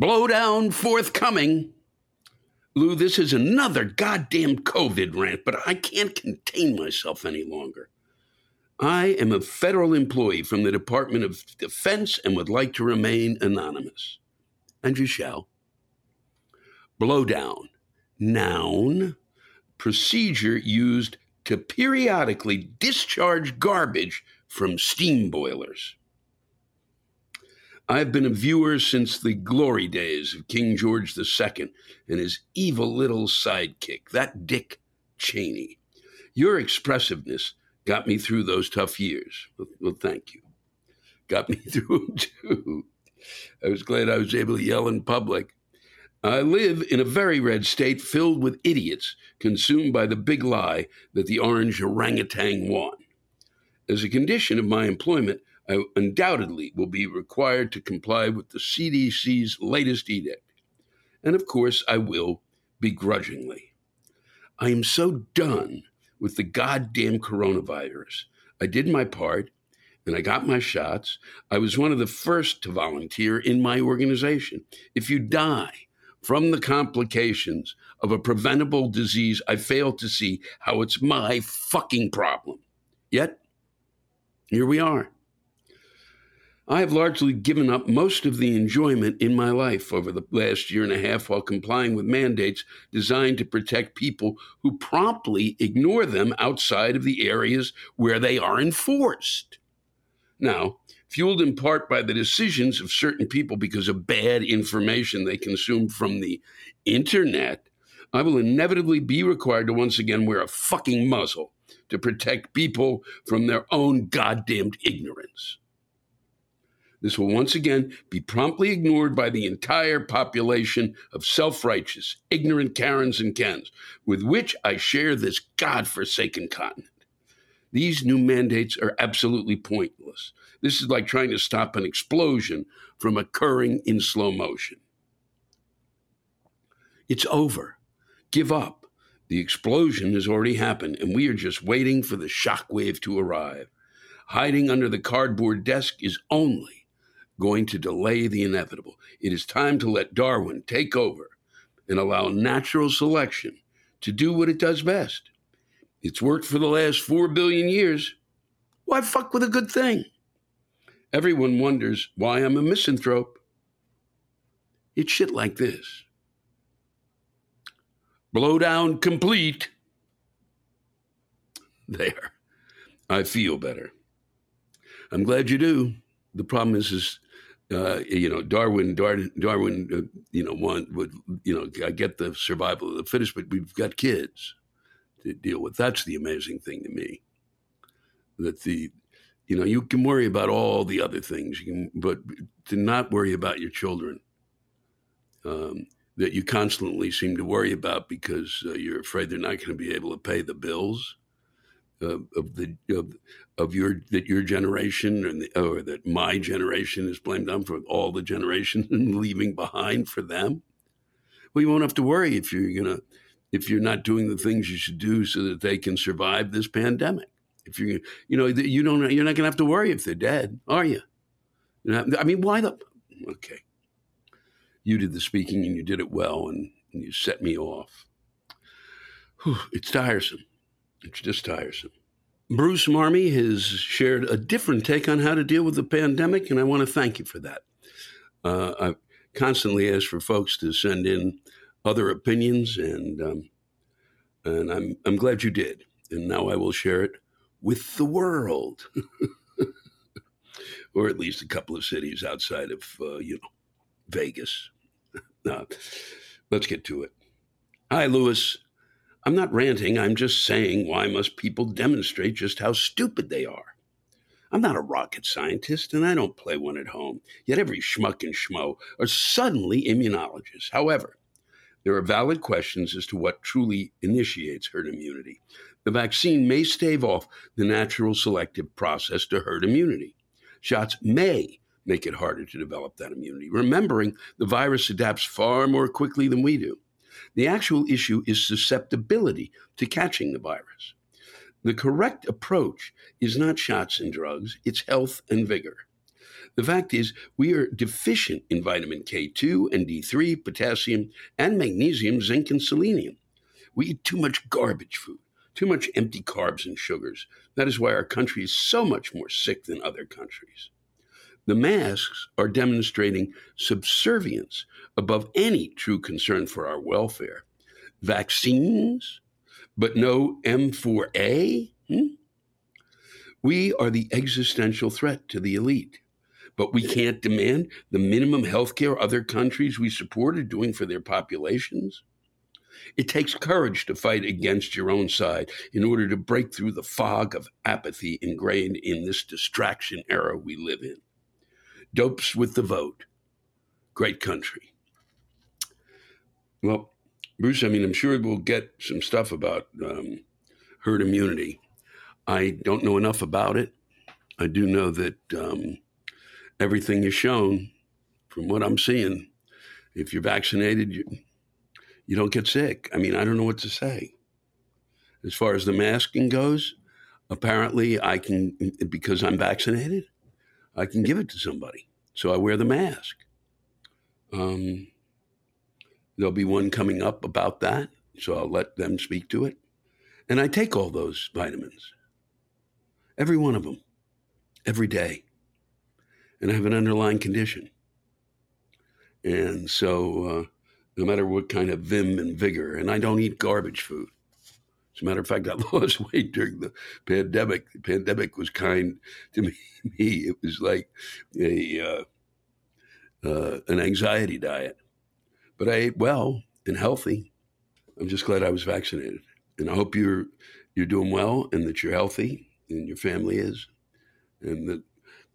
Blowdown forthcoming. Lou, this is another goddamn COVID rant, but I can't contain myself any longer. I am a federal employee from the Department of Defense and would like to remain anonymous. And you shall. Blowdown, noun, procedure used to periodically discharge garbage from steam boilers. I've been a viewer since the glory days of King George II and his evil little sidekick, that Dick Cheney. Your expressiveness got me through those tough years. Well, thank you. Got me through them too. I was glad I was able to yell in public. I live in a very red state filled with idiots consumed by the big lie that the orange orangutan won. As a condition of my employment, I undoubtedly will be required to comply with the CDC's latest edict. And of course, I will begrudgingly. I am so done with the goddamn coronavirus. I did my part and I got my shots. I was one of the first to volunteer in my organization. If you die from the complications of a preventable disease, I fail to see how it's my fucking problem. Yet, here we are. I have largely given up most of the enjoyment in my life over the last year and a half while complying with mandates designed to protect people who promptly ignore them outside of the areas where they are enforced. Now, fueled in part by the decisions of certain people because of bad information they consume from the internet, I will inevitably be required to once again wear a fucking muzzle to protect people from their own goddamned ignorance. This will once again be promptly ignored by the entire population of self righteous, ignorant Karens and Kens, with which I share this God-forsaken continent. These new mandates are absolutely pointless. This is like trying to stop an explosion from occurring in slow motion. It's over. Give up. The explosion has already happened, and we are just waiting for the shock wave to arrive. Hiding under the cardboard desk is only going to delay the inevitable. It is time to let Darwin take over and allow natural selection to do what it does best. It's worked for the last four billion years. Why fuck with a good thing? Everyone wonders why I'm a misanthrope. It's shit like this. Blowdown complete. There. I feel better. I'm glad you do. The problem is, is uh, you know, Darwin, Darwin, Darwin, uh, you know, one would, you know, I get the survival of the fittest, but we've got kids to deal with. That's the amazing thing to me. That the, you know, you can worry about all the other things, can, but to not worry about your children, um, that you constantly seem to worry about because uh, you're afraid they're not going to be able to pay the bills. uh, of the of, of your that your generation and the, or that my generation is blamed on for all the generations leaving behind for them. Well, you won't have to worry if you're gonna if you're not doing the things you should do so that they can survive this pandemic. If you you know you don't you're not gonna have to worry if they're dead, are you? I mean, why the okay? You did the speaking and you did it well, and, and you set me off. Whew, it's tiresome. It's just tiresome. Bruce Marmy has shared a different take on how to deal with the pandemic, and I want to thank you for that. Uh, I constantly ask for folks to send in other opinions, and um, and I'm I'm glad you did. And now I will share it with the world, or at least a couple of cities outside of uh, you know Vegas. now, let's get to it. Hi, Lewis. I'm not ranting, I'm just saying why must people demonstrate just how stupid they are? I'm not a rocket scientist and I don't play one at home, yet every schmuck and schmo are suddenly immunologists. However, there are valid questions as to what truly initiates herd immunity. The vaccine may stave off the natural selective process to herd immunity. Shots may make it harder to develop that immunity, remembering the virus adapts far more quickly than we do. The actual issue is susceptibility to catching the virus. The correct approach is not shots and drugs, it's health and vigor. The fact is, we are deficient in vitamin K2 and D3, potassium, and magnesium, zinc, and selenium. We eat too much garbage food, too much empty carbs and sugars. That is why our country is so much more sick than other countries. The masks are demonstrating subservience above any true concern for our welfare. Vaccines, but no M4A? Hmm? We are the existential threat to the elite. But we can't demand the minimum health care other countries we support are doing for their populations. It takes courage to fight against your own side in order to break through the fog of apathy ingrained in this distraction era we live in dopes with the vote. Great country. Well, Bruce, I mean, I'm sure we'll get some stuff about um, herd immunity. I don't know enough about it. I do know that um, everything is shown from what I'm seeing. If you're vaccinated, you, you don't get sick. I mean, I don't know what to say. As far as the masking goes, apparently I can, because I'm vaccinated, I can give it to somebody. So I wear the mask. Um, there'll be one coming up about that. So I'll let them speak to it. And I take all those vitamins, every one of them, every day. And I have an underlying condition. And so, uh, no matter what kind of vim and vigor, and I don't eat garbage food. As a matter of fact, I lost weight during the pandemic. The pandemic was kind to me. It was like a uh, uh, an anxiety diet, but I ate well and healthy. I'm just glad I was vaccinated, and I hope you're you're doing well and that you're healthy and your family is, and that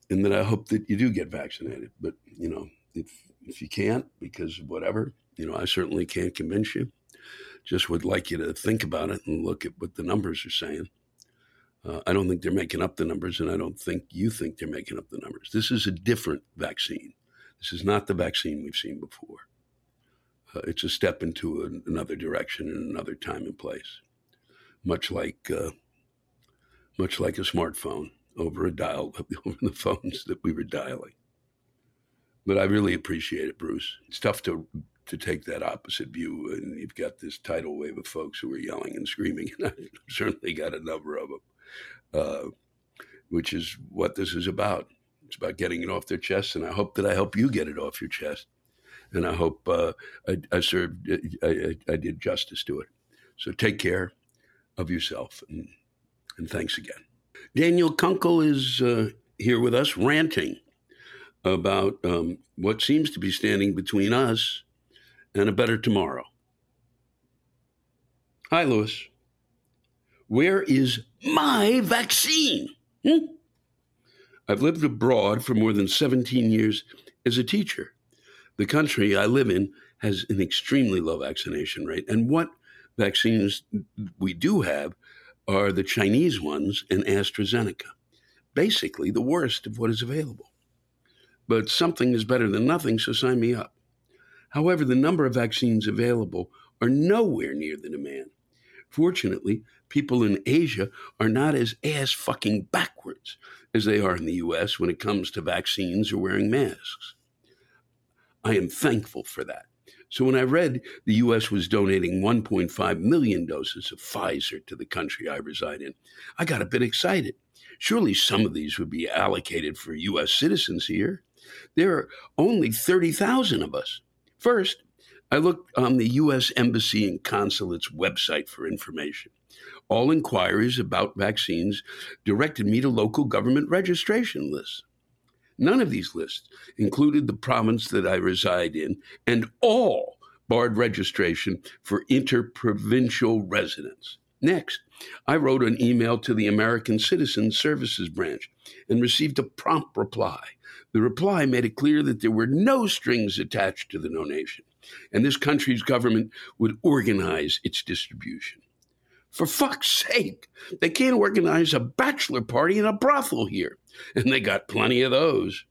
and that I hope that you do get vaccinated. But you know, if if you can't because of whatever, you know, I certainly can't convince you just would like you to think about it and look at what the numbers are saying. Uh, I don't think they're making up the numbers, and I don't think you think they're making up the numbers. This is a different vaccine. This is not the vaccine we've seen before. Uh, it's a step into an, another direction and another time and place, much like uh, much like a smartphone over a dial over the phones that we were dialing. But I really appreciate it, Bruce. It's tough to to take that opposite view. And you've got this tidal wave of folks who are yelling and screaming, and I've certainly got a number of them, uh, which is what this is about. It's about getting it off their chest, and I hope that I help you get it off your chest. And I hope uh, I, I, served, I, I, did justice to it. So take care of yourself, and, and thanks again. Daniel Kunkel is uh, here with us, ranting about um, what seems to be standing between us and a better tomorrow. Hi, Lewis. Where is my vaccine? Hmm? I've lived abroad for more than 17 years as a teacher. The country I live in has an extremely low vaccination rate. And what vaccines we do have are the Chinese ones and AstraZeneca. Basically, the worst of what is available. But something is better than nothing, so sign me up. However, the number of vaccines available are nowhere near the demand. Fortunately, people in Asia are not as ass fucking backwards as they are in the US when it comes to vaccines or wearing masks. I am thankful for that. So when I read the US was donating 1.5 million doses of Pfizer to the country I reside in, I got a bit excited. Surely some of these would be allocated for US citizens here. There are only 30,000 of us. First, I looked on the U.S. Embassy and Consulate's website for information. All inquiries about vaccines directed me to local government registration lists. None of these lists included the province that I reside in, and all barred registration for interprovincial residents. Next, I wrote an email to the American Citizen Services Branch and received a prompt reply. The reply made it clear that there were no strings attached to the donation and this country's government would organize its distribution. For fuck's sake, they can't organize a bachelor party in a brothel here, and they got plenty of those.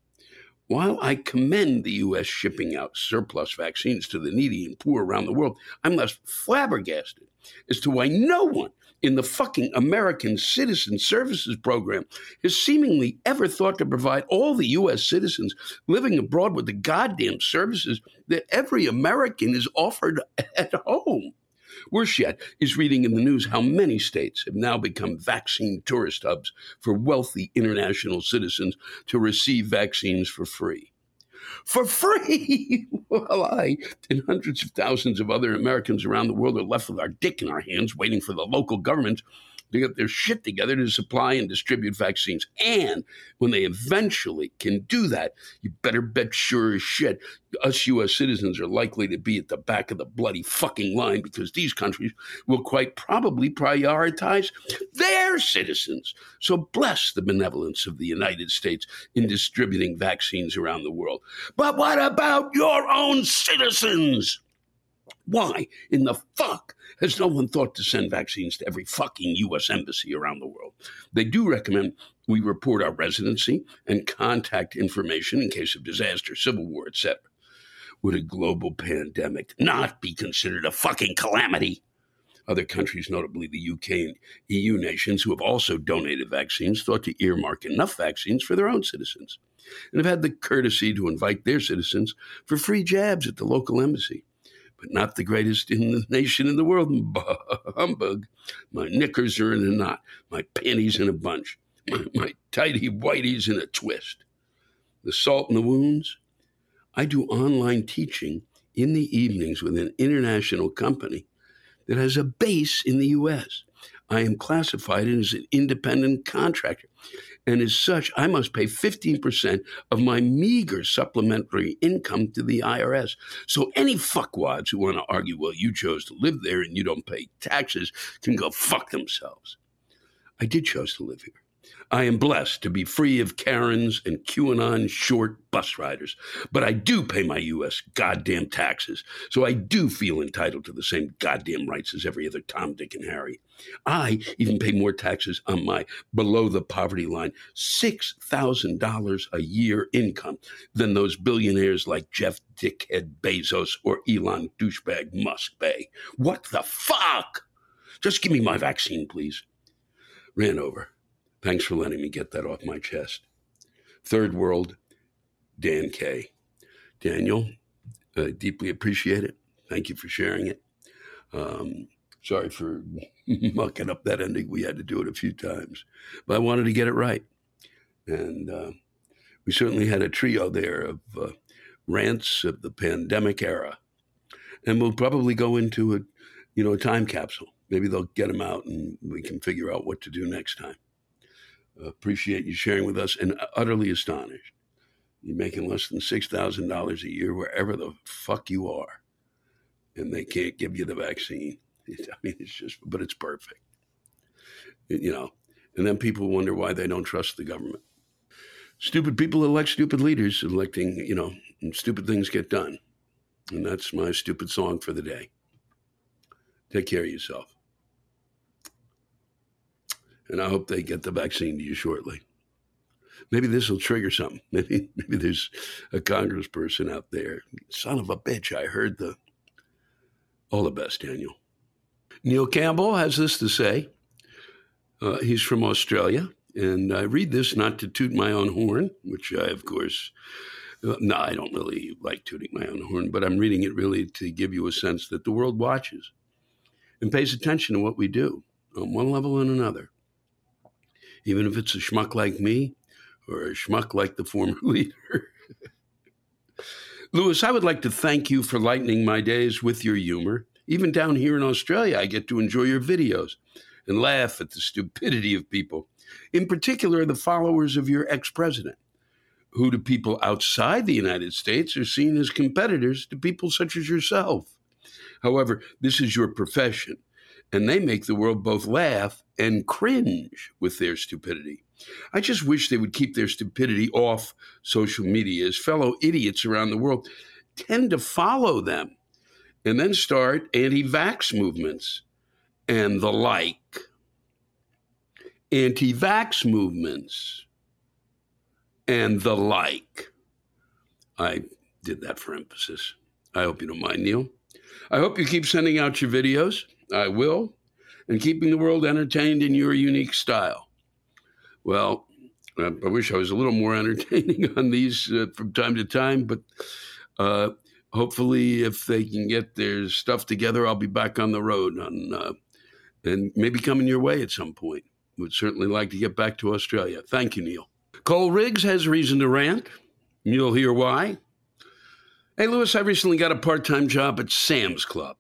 While I commend the U.S. shipping out surplus vaccines to the needy and poor around the world, I'm less flabbergasted as to why no one in the fucking American Citizen Services Program has seemingly ever thought to provide all the U.S. citizens living abroad with the goddamn services that every American is offered at home. Worse yet is reading in the news how many states have now become vaccine tourist hubs for wealthy international citizens to receive vaccines for free for free. While I and hundreds of thousands of other Americans around the world are left with our dick in our hands, waiting for the local government to get their shit together to supply and distribute vaccines. And when they eventually can do that, you better bet sure as shit us U.S. citizens are likely to be at the back of the bloody fucking line because these countries will quite probably prioritize their citizens. So bless the benevolence of the United States in distributing vaccines around the world. But what about your own citizens? Why in the fuck has no one thought to send vaccines to every fucking U.S. embassy around the world? They do recommend we report our residency and contact information in case of disaster, civil war, etc. Would a global pandemic not be considered a fucking calamity? Other countries, notably the UK and EU nations, who have also donated vaccines, thought to earmark enough vaccines for their own citizens and have had the courtesy to invite their citizens for free jabs at the local embassy but not the greatest in the nation in the world. Humbug. My knickers are in a knot, my panties in a bunch, my, my tighty whities in a twist. The salt in the wounds. I do online teaching in the evenings with an international company that has a base in the U.S. I am classified as an independent contractor and as such, I must pay 15% of my meager supplementary income to the IRS. So any fuckwads who want to argue, well, you chose to live there and you don't pay taxes, can go fuck themselves. I did choose to live here. I am blessed to be free of Karens and QAnon short bus riders, but I do pay my U.S. goddamn taxes, so I do feel entitled to the same goddamn rights as every other Tom, Dick, and Harry. I even pay more taxes on my below the poverty line $6,000 a year income than those billionaires like Jeff Dickhead Bezos or Elon douchebag Musk pay. What the fuck? Just give me my vaccine, please. Ran over. Thanks for letting me get that off my chest. Third World, Dan K. Daniel, I deeply appreciate it. Thank you for sharing it. Um, sorry for mucking up that ending. We had to do it a few times, but I wanted to get it right. And uh, we certainly had a trio there of uh, rants of the pandemic era. And we'll probably go into a, you know, a time capsule. Maybe they'll get them out and we can figure out what to do next time. Appreciate you sharing with us and utterly astonished. You're making less than $6,000 a year wherever the fuck you are, and they can't give you the vaccine. I mean, it's just, but it's perfect. You know, and then people wonder why they don't trust the government. Stupid people elect stupid leaders, electing, you know, stupid things get done. And that's my stupid song for the day. Take care of yourself. And I hope they get the vaccine to you shortly. Maybe this will trigger something. Maybe, maybe there's a congressperson out there. Son of a bitch, I heard the. All the best, Daniel. Neil Campbell has this to say. Uh, he's from Australia. And I read this not to toot my own horn, which I, of course, uh, no, I don't really like tooting my own horn, but I'm reading it really to give you a sense that the world watches and pays attention to what we do on one level and another. Even if it's a schmuck like me or a schmuck like the former leader. Lewis, I would like to thank you for lightening my days with your humor. Even down here in Australia, I get to enjoy your videos and laugh at the stupidity of people, in particular, the followers of your ex president, who to people outside the United States are seen as competitors to people such as yourself. However, this is your profession, and they make the world both laugh and cringe with their stupidity. I just wish they would keep their stupidity off social media, as fellow idiots around the world tend to follow them and then start anti vax movements and the like. Anti vax movements and the like. I did that for emphasis. I hope you don't mind, Neil. I hope you keep sending out your videos. I will. And keeping the world entertained in your unique style. Well, I wish I was a little more entertaining on these uh, from time to time, but uh, hopefully, if they can get their stuff together, I'll be back on the road on, uh, and maybe coming your way at some point. Would certainly like to get back to Australia. Thank you, Neil. Cole Riggs has reason to rant. You'll hear why. Hey, Lewis, I recently got a part time job at Sam's Club.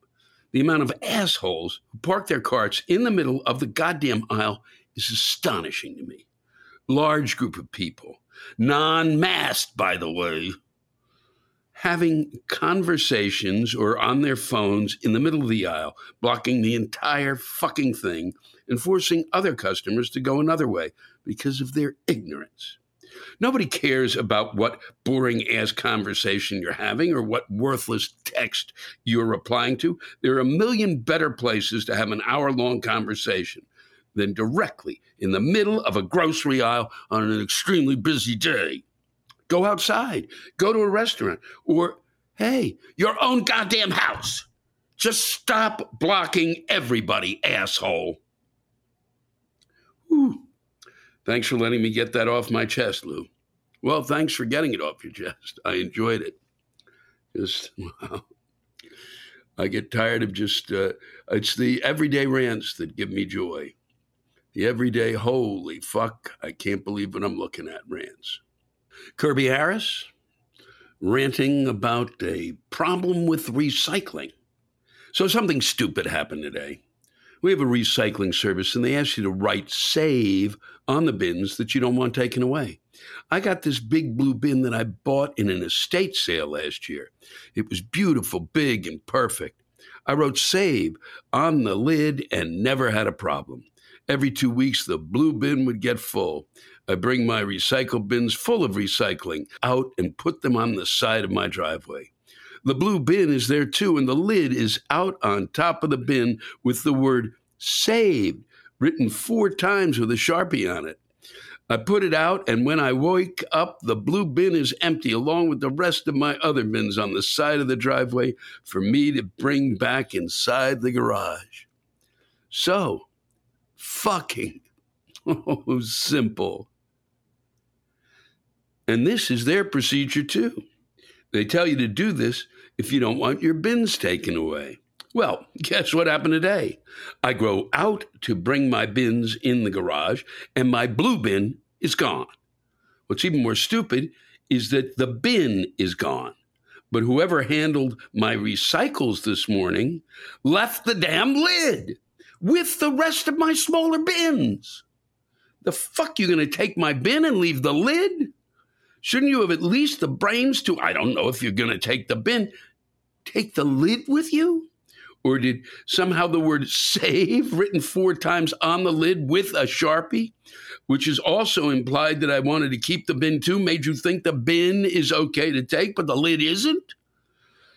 The amount of assholes who park their carts in the middle of the goddamn aisle is astonishing to me large group of people, non masked, by the way, having conversations or on their phones in the middle of the aisle, blocking the entire fucking thing and forcing other customers to go another way because of their ignorance. Nobody cares about what boring ass conversation you're having or what worthless text you're replying to. There are a million better places to have an hour long conversation than directly in the middle of a grocery aisle on an extremely busy day. Go outside, go to a restaurant, or hey, your own goddamn house. Just stop blocking everybody, asshole. Whew. Thanks for letting me get that off my chest, Lou. Well, thanks for getting it off your chest. I enjoyed it. Just, wow. I get tired of just, uh, it's the everyday rants that give me joy the everyday, holy fuck, I can't believe what I'm looking at rants. Kirby Harris ranting about a problem with recycling. So something stupid happened today. We have a recycling service and they ask you to write save on the bins that you don't want taken away. I got this big blue bin that I bought in an estate sale last year. It was beautiful, big, and perfect. I wrote save on the lid and never had a problem. Every two weeks, the blue bin would get full. I bring my recycle bins full of recycling out and put them on the side of my driveway. The blue bin is there too, and the lid is out on top of the bin with the word saved written four times with a sharpie on it. I put it out, and when I wake up, the blue bin is empty, along with the rest of my other bins on the side of the driveway for me to bring back inside the garage. So, fucking oh, simple. And this is their procedure too. They tell you to do this if you don't want your bins taken away. Well, guess what happened today? I go out to bring my bins in the garage, and my blue bin is gone. What's even more stupid is that the bin is gone. But whoever handled my recycles this morning left the damn lid with the rest of my smaller bins. The fuck you gonna take my bin and leave the lid? Shouldn't you have at least the brains to, I don't know if you're gonna take the bin, take the lid with you? Or did somehow the word save written four times on the lid with a Sharpie, which is also implied that I wanted to keep the bin too, made you think the bin is okay to take, but the lid isn't?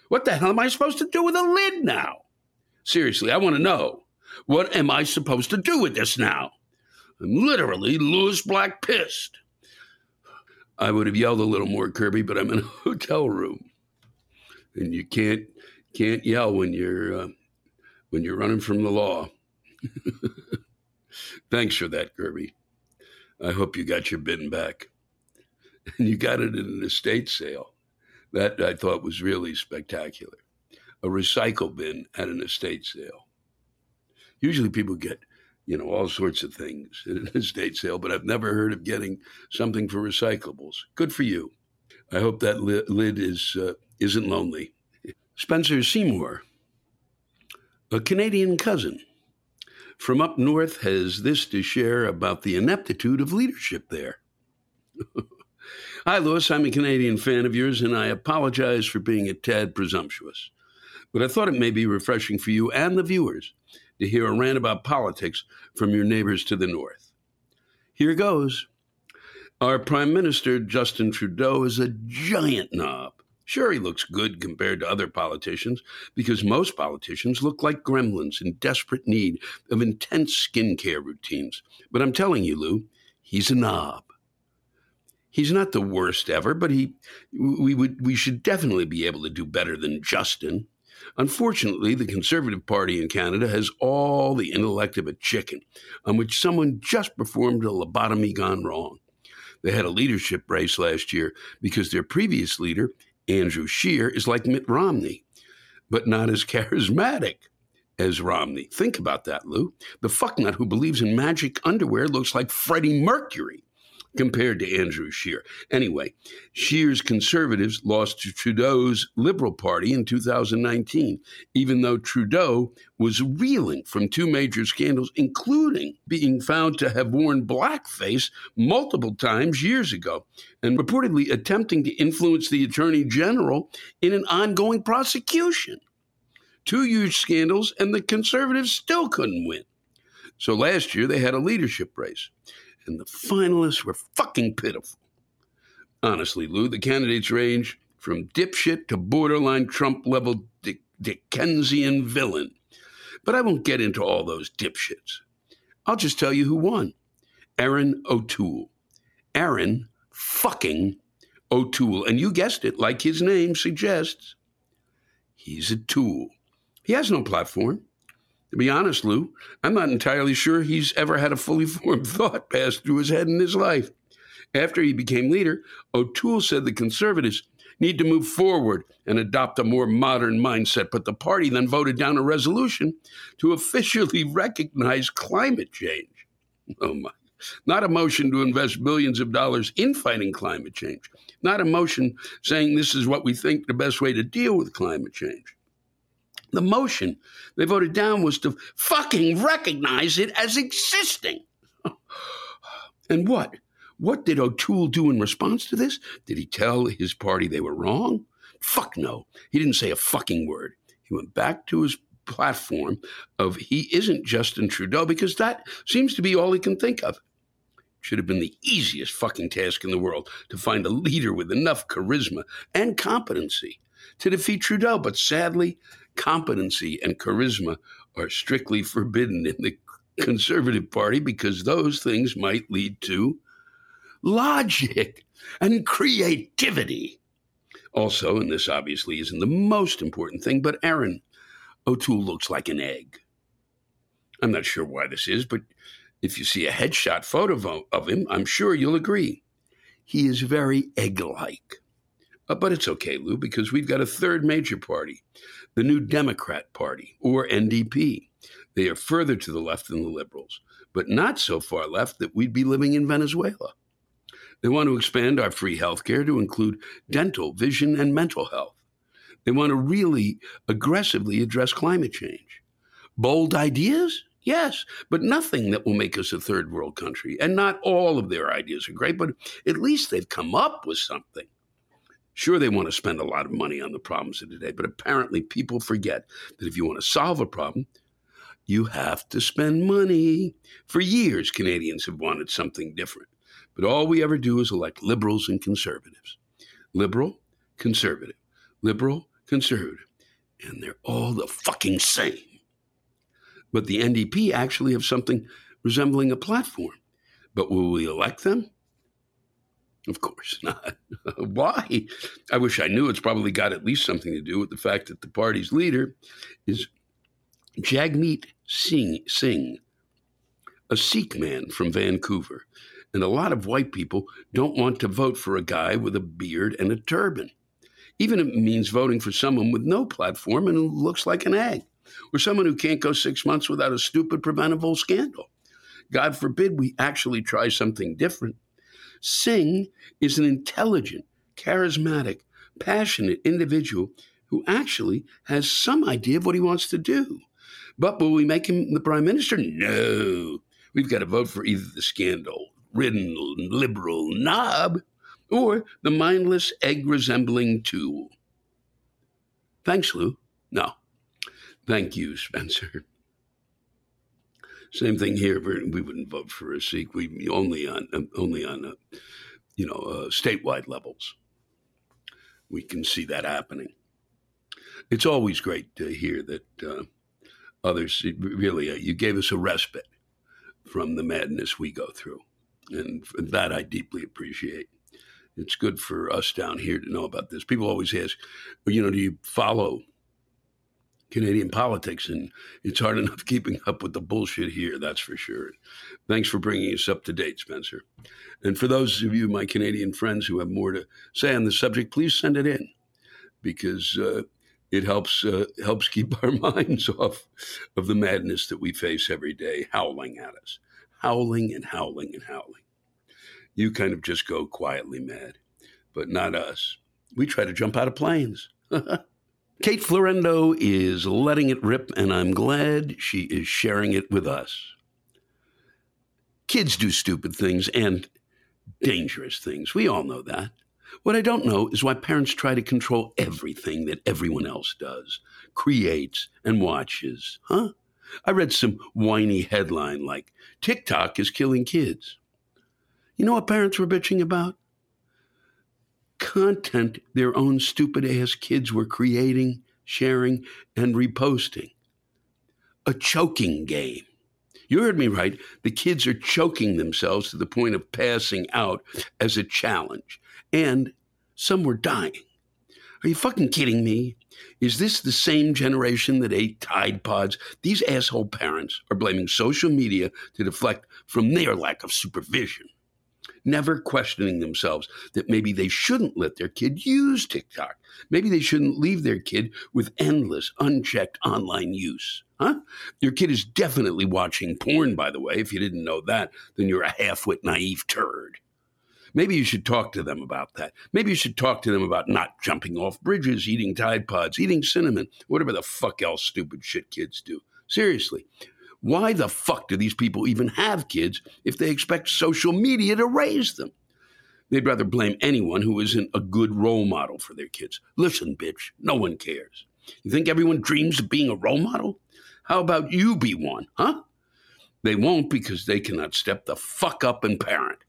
What the hell am I supposed to do with a lid now? Seriously, I want to know. What am I supposed to do with this now? I'm literally Lewis Black pissed. I would have yelled a little more, Kirby, but I'm in a hotel room, and you can't can't yell when you're uh, when you're running from the law. Thanks for that, Kirby. I hope you got your bin back, and you got it in an estate sale. That I thought was really spectacular. A recycle bin at an estate sale. Usually, people get you know, all sorts of things at an estate sale, but I've never heard of getting something for recyclables. Good for you. I hope that lid is uh, isn't lonely. Spencer Seymour, a Canadian cousin from up north, has this to share about the ineptitude of leadership there. Hi, Lewis. I'm a Canadian fan of yours, and I apologize for being a tad presumptuous. But I thought it may be refreshing for you and the viewers to hear a rant about politics from your neighbors to the north. Here goes. Our Prime Minister, Justin Trudeau, is a giant knob. Sure, he looks good compared to other politicians because most politicians look like gremlins in desperate need of intense skincare routines. But I'm telling you, Lou, he's a knob. He's not the worst ever, but he we would we should definitely be able to do better than Justin. Unfortunately, the Conservative Party in Canada has all the intellect of a chicken, on which someone just performed a lobotomy gone wrong. They had a leadership race last year because their previous leader, Andrew Scheer, is like Mitt Romney, but not as charismatic as Romney. Think about that, Lou. The fucknut who believes in magic underwear looks like Freddie Mercury compared to Andrew Scheer. Anyway, Scheer's conservatives lost to Trudeau's Liberal Party in 2019, even though Trudeau was reeling from two major scandals, including being found to have worn blackface multiple times years ago and reportedly attempting to influence the Attorney General in an ongoing prosecution. Two huge scandals, and the conservatives still couldn't win. So last year they had a leadership race and the finalists were fucking pitiful. Honestly, Lou, the candidates range from dipshit to borderline Trump level Dick- Dickensian villain. But I won't get into all those dipshits. I'll just tell you who won Erin O'Toole. Erin fucking O'Toole. And you guessed it, like his name suggests. He's a tool. He has no platform. To be honest, Lou, I'm not entirely sure he's ever had a fully formed thought pass through his head in his life. After he became leader, O'Toole said the conservatives need to move forward and adopt a more modern mindset, but the party then voted down a resolution to officially recognize climate change. Oh my. Not a motion to invest billions of dollars in fighting climate change. Not a motion saying this is what we think the best way to deal with climate change. The motion they voted down was to fucking recognize it as existing. and what? What did O'Toole do in response to this? Did he tell his party they were wrong? Fuck no. He didn't say a fucking word. He went back to his platform of he isn't Justin Trudeau because that seems to be all he can think of. Should have been the easiest fucking task in the world to find a leader with enough charisma and competency to defeat Trudeau. But sadly, competency and charisma are strictly forbidden in the Conservative Party because those things might lead to logic and creativity. Also, and this obviously isn't the most important thing, but Erin O'Toole looks like an egg. I'm not sure why this is, but if you see a headshot photo of him, I'm sure you'll agree. He is very egg like. Uh, but it's okay, Lou, because we've got a third major party, the New Democrat Party, or NDP. They are further to the left than the liberals, but not so far left that we'd be living in Venezuela. They want to expand our free health care to include dental, vision, and mental health. They want to really aggressively address climate change. Bold ideas? Yes, but nothing that will make us a third world country. And not all of their ideas are great, but at least they've come up with something. Sure, they want to spend a lot of money on the problems of today, but apparently people forget that if you want to solve a problem, you have to spend money. For years, Canadians have wanted something different, but all we ever do is elect liberals and conservatives. Liberal, conservative, liberal, conservative, and they're all the fucking same. But the NDP actually have something resembling a platform. But will we elect them? Of course not. Why? I wish I knew. It's probably got at least something to do with the fact that the party's leader is Jagmeet Singh, Singh, a Sikh man from Vancouver. And a lot of white people don't want to vote for a guy with a beard and a turban, even if it means voting for someone with no platform and who looks like an egg, or someone who can't go six months without a stupid preventable scandal. God forbid we actually try something different. Singh is an intelligent, charismatic, passionate individual who actually has some idea of what he wants to do. But will we make him the prime minister? No. We've got to vote for either the scandal ridden liberal knob or the mindless egg resembling tool. Thanks, Lou. No. Thank you, Spencer. Same thing here. We wouldn't vote for a Sikh. We only on only on uh, you know uh, statewide levels. We can see that happening. It's always great to hear that uh, others really uh, you gave us a respite from the madness we go through, and that I deeply appreciate. It's good for us down here to know about this. People always ask, you know, do you follow Canadian politics, and it's hard enough keeping up with the bullshit here, that's for sure. Thanks for bringing us up to date, Spencer. And for those of you, my Canadian friends, who have more to say on the subject, please send it in because uh, it helps uh, helps keep our minds off of the madness that we face every day, howling at us, howling and howling and howling. You kind of just go quietly mad, but not us. We try to jump out of planes. Kate Florendo is letting it rip, and I'm glad she is sharing it with us. Kids do stupid things and dangerous things. We all know that. What I don't know is why parents try to control everything that everyone else does, creates, and watches. Huh? I read some whiny headline like TikTok is killing kids. You know what parents were bitching about? Content their own stupid ass kids were creating, sharing, and reposting. A choking game. You heard me right. The kids are choking themselves to the point of passing out as a challenge. And some were dying. Are you fucking kidding me? Is this the same generation that ate Tide Pods? These asshole parents are blaming social media to deflect from their lack of supervision never questioning themselves that maybe they shouldn't let their kid use TikTok. Maybe they shouldn't leave their kid with endless, unchecked online use. Huh? Your kid is definitely watching porn, by the way. If you didn't know that, then you're a half wit, naive turd. Maybe you should talk to them about that. Maybe you should talk to them about not jumping off bridges, eating Tide Pods, eating cinnamon, whatever the fuck else stupid shit kids do. Seriously, why the fuck do these people even have kids if they expect social media to raise them? They'd rather blame anyone who isn't a good role model for their kids. Listen, bitch, no one cares. You think everyone dreams of being a role model? How about you be one, huh? They won't because they cannot step the fuck up and parent.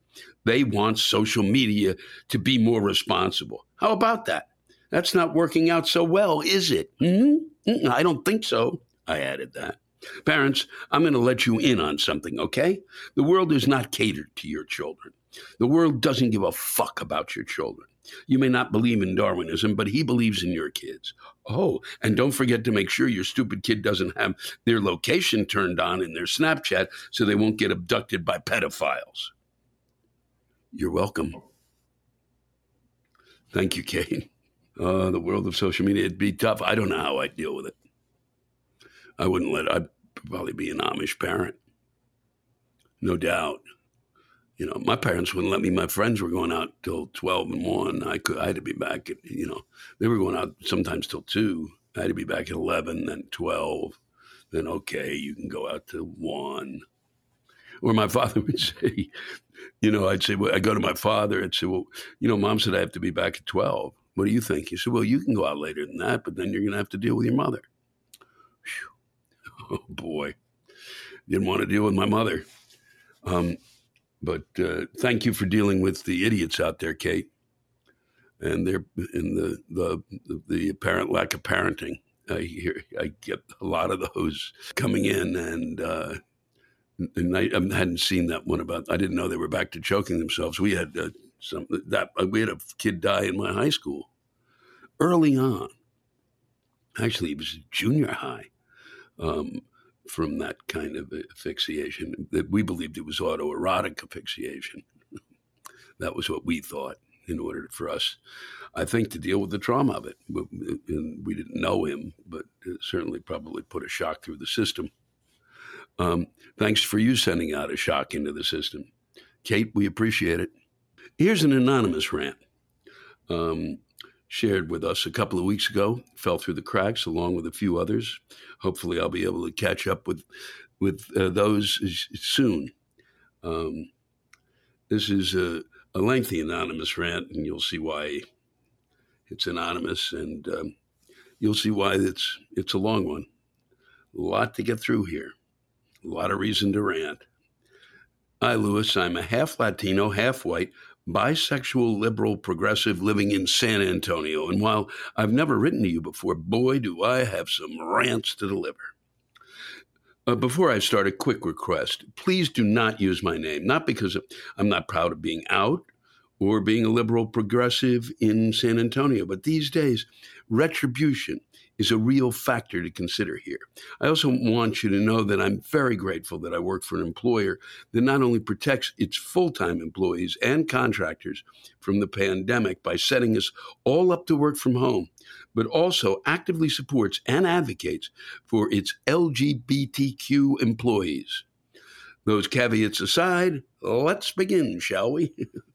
They want social media to be more responsible. How about that? That's not working out so well, is it? Mm-hmm. I don't think so. I added that. Parents, I'm going to let you in on something, okay? The world is not catered to your children. The world doesn't give a fuck about your children. You may not believe in Darwinism, but he believes in your kids. Oh, and don't forget to make sure your stupid kid doesn't have their location turned on in their Snapchat so they won't get abducted by pedophiles. You're welcome. Thank you, Kate. Uh, the world of social media, it'd be tough. I don't know how I'd deal with it. I wouldn't let, I'd probably be an Amish parent. No doubt. You know, my parents wouldn't let me. My friends were going out till 12 and 1. I could, I had to be back at, you know, they were going out sometimes till 2. I had to be back at 11, then 12. Then, okay, you can go out to 1. Or my father would say, you know, I'd say, well, I go to my father and say, well, you know, mom said I have to be back at 12. What do you think? He said, well, you can go out later than that, but then you're going to have to deal with your mother. Oh boy, didn't want to deal with my mother. Um, but uh, thank you for dealing with the idiots out there, Kate, and they're in the the the apparent lack of parenting. I hear I get a lot of those coming in, and uh, and I, I, hadn't seen that one about. I didn't know they were back to choking themselves. We had uh, some that uh, we had a kid die in my high school early on. Actually, it was junior high um, from that kind of asphyxiation. That we believed it was autoerotic asphyxiation. that was what we thought in order for us, I think, to deal with the trauma of it. And we didn't know him, but it certainly probably put a shock through the system. Um, thanks for you sending out a shock into the system. Kate, we appreciate it. Here's an anonymous rant um, shared with us a couple of weeks ago, fell through the cracks along with a few others. Hopefully, I'll be able to catch up with, with uh, those soon. Um, this is a, a, lengthy anonymous rant, and you'll see why it's anonymous, and um, you'll see why it's, it's a long one. A lot to get through here. A lot of reason to rant. Hi, Lewis. I'm a half Latino, half white, bisexual, liberal, progressive living in San Antonio. And while I've never written to you before, boy, do I have some rants to deliver. Uh, before I start, a quick request. Please do not use my name, not because I'm not proud of being out or being a liberal progressive in San Antonio, but these days, retribution is a real factor to consider here. I also want you to know that I'm very grateful that I work for an employer that not only protects its full time employees and contractors from the pandemic by setting us all up to work from home, but also actively supports and advocates for its LGBTQ employees. Those caveats aside, let's begin, shall we?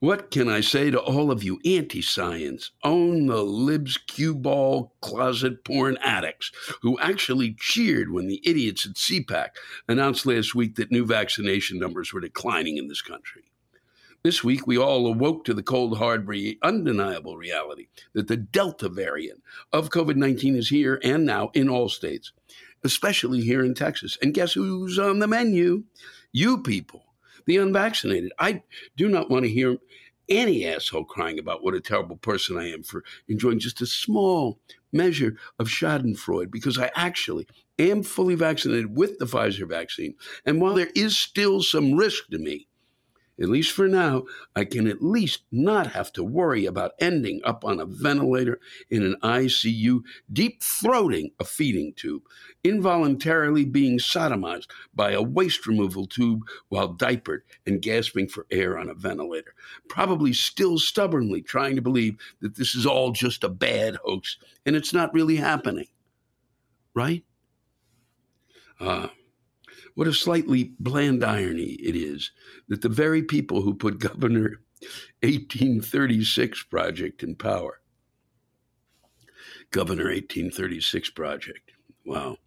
What can I say to all of you anti science, own the libs, cue ball, closet porn addicts who actually cheered when the idiots at CPAC announced last week that new vaccination numbers were declining in this country? This week, we all awoke to the cold, hard, undeniable reality that the Delta variant of COVID 19 is here and now in all states, especially here in Texas. And guess who's on the menu? You people the unvaccinated. I do not want to hear any asshole crying about what a terrible person I am for enjoying just a small measure of Schadenfreude because I actually am fully vaccinated with the Pfizer vaccine. And while there is still some risk to me, at least for now, I can at least not have to worry about ending up on a ventilator in an ICU, deep throating a feeding tube, involuntarily being sodomized by a waste removal tube while diapered and gasping for air on a ventilator, probably still stubbornly trying to believe that this is all just a bad hoax and it's not really happening. Right? Uh, what a slightly bland irony it is that the very people who put Governor 1836 Project in power, Governor 1836 Project, wow,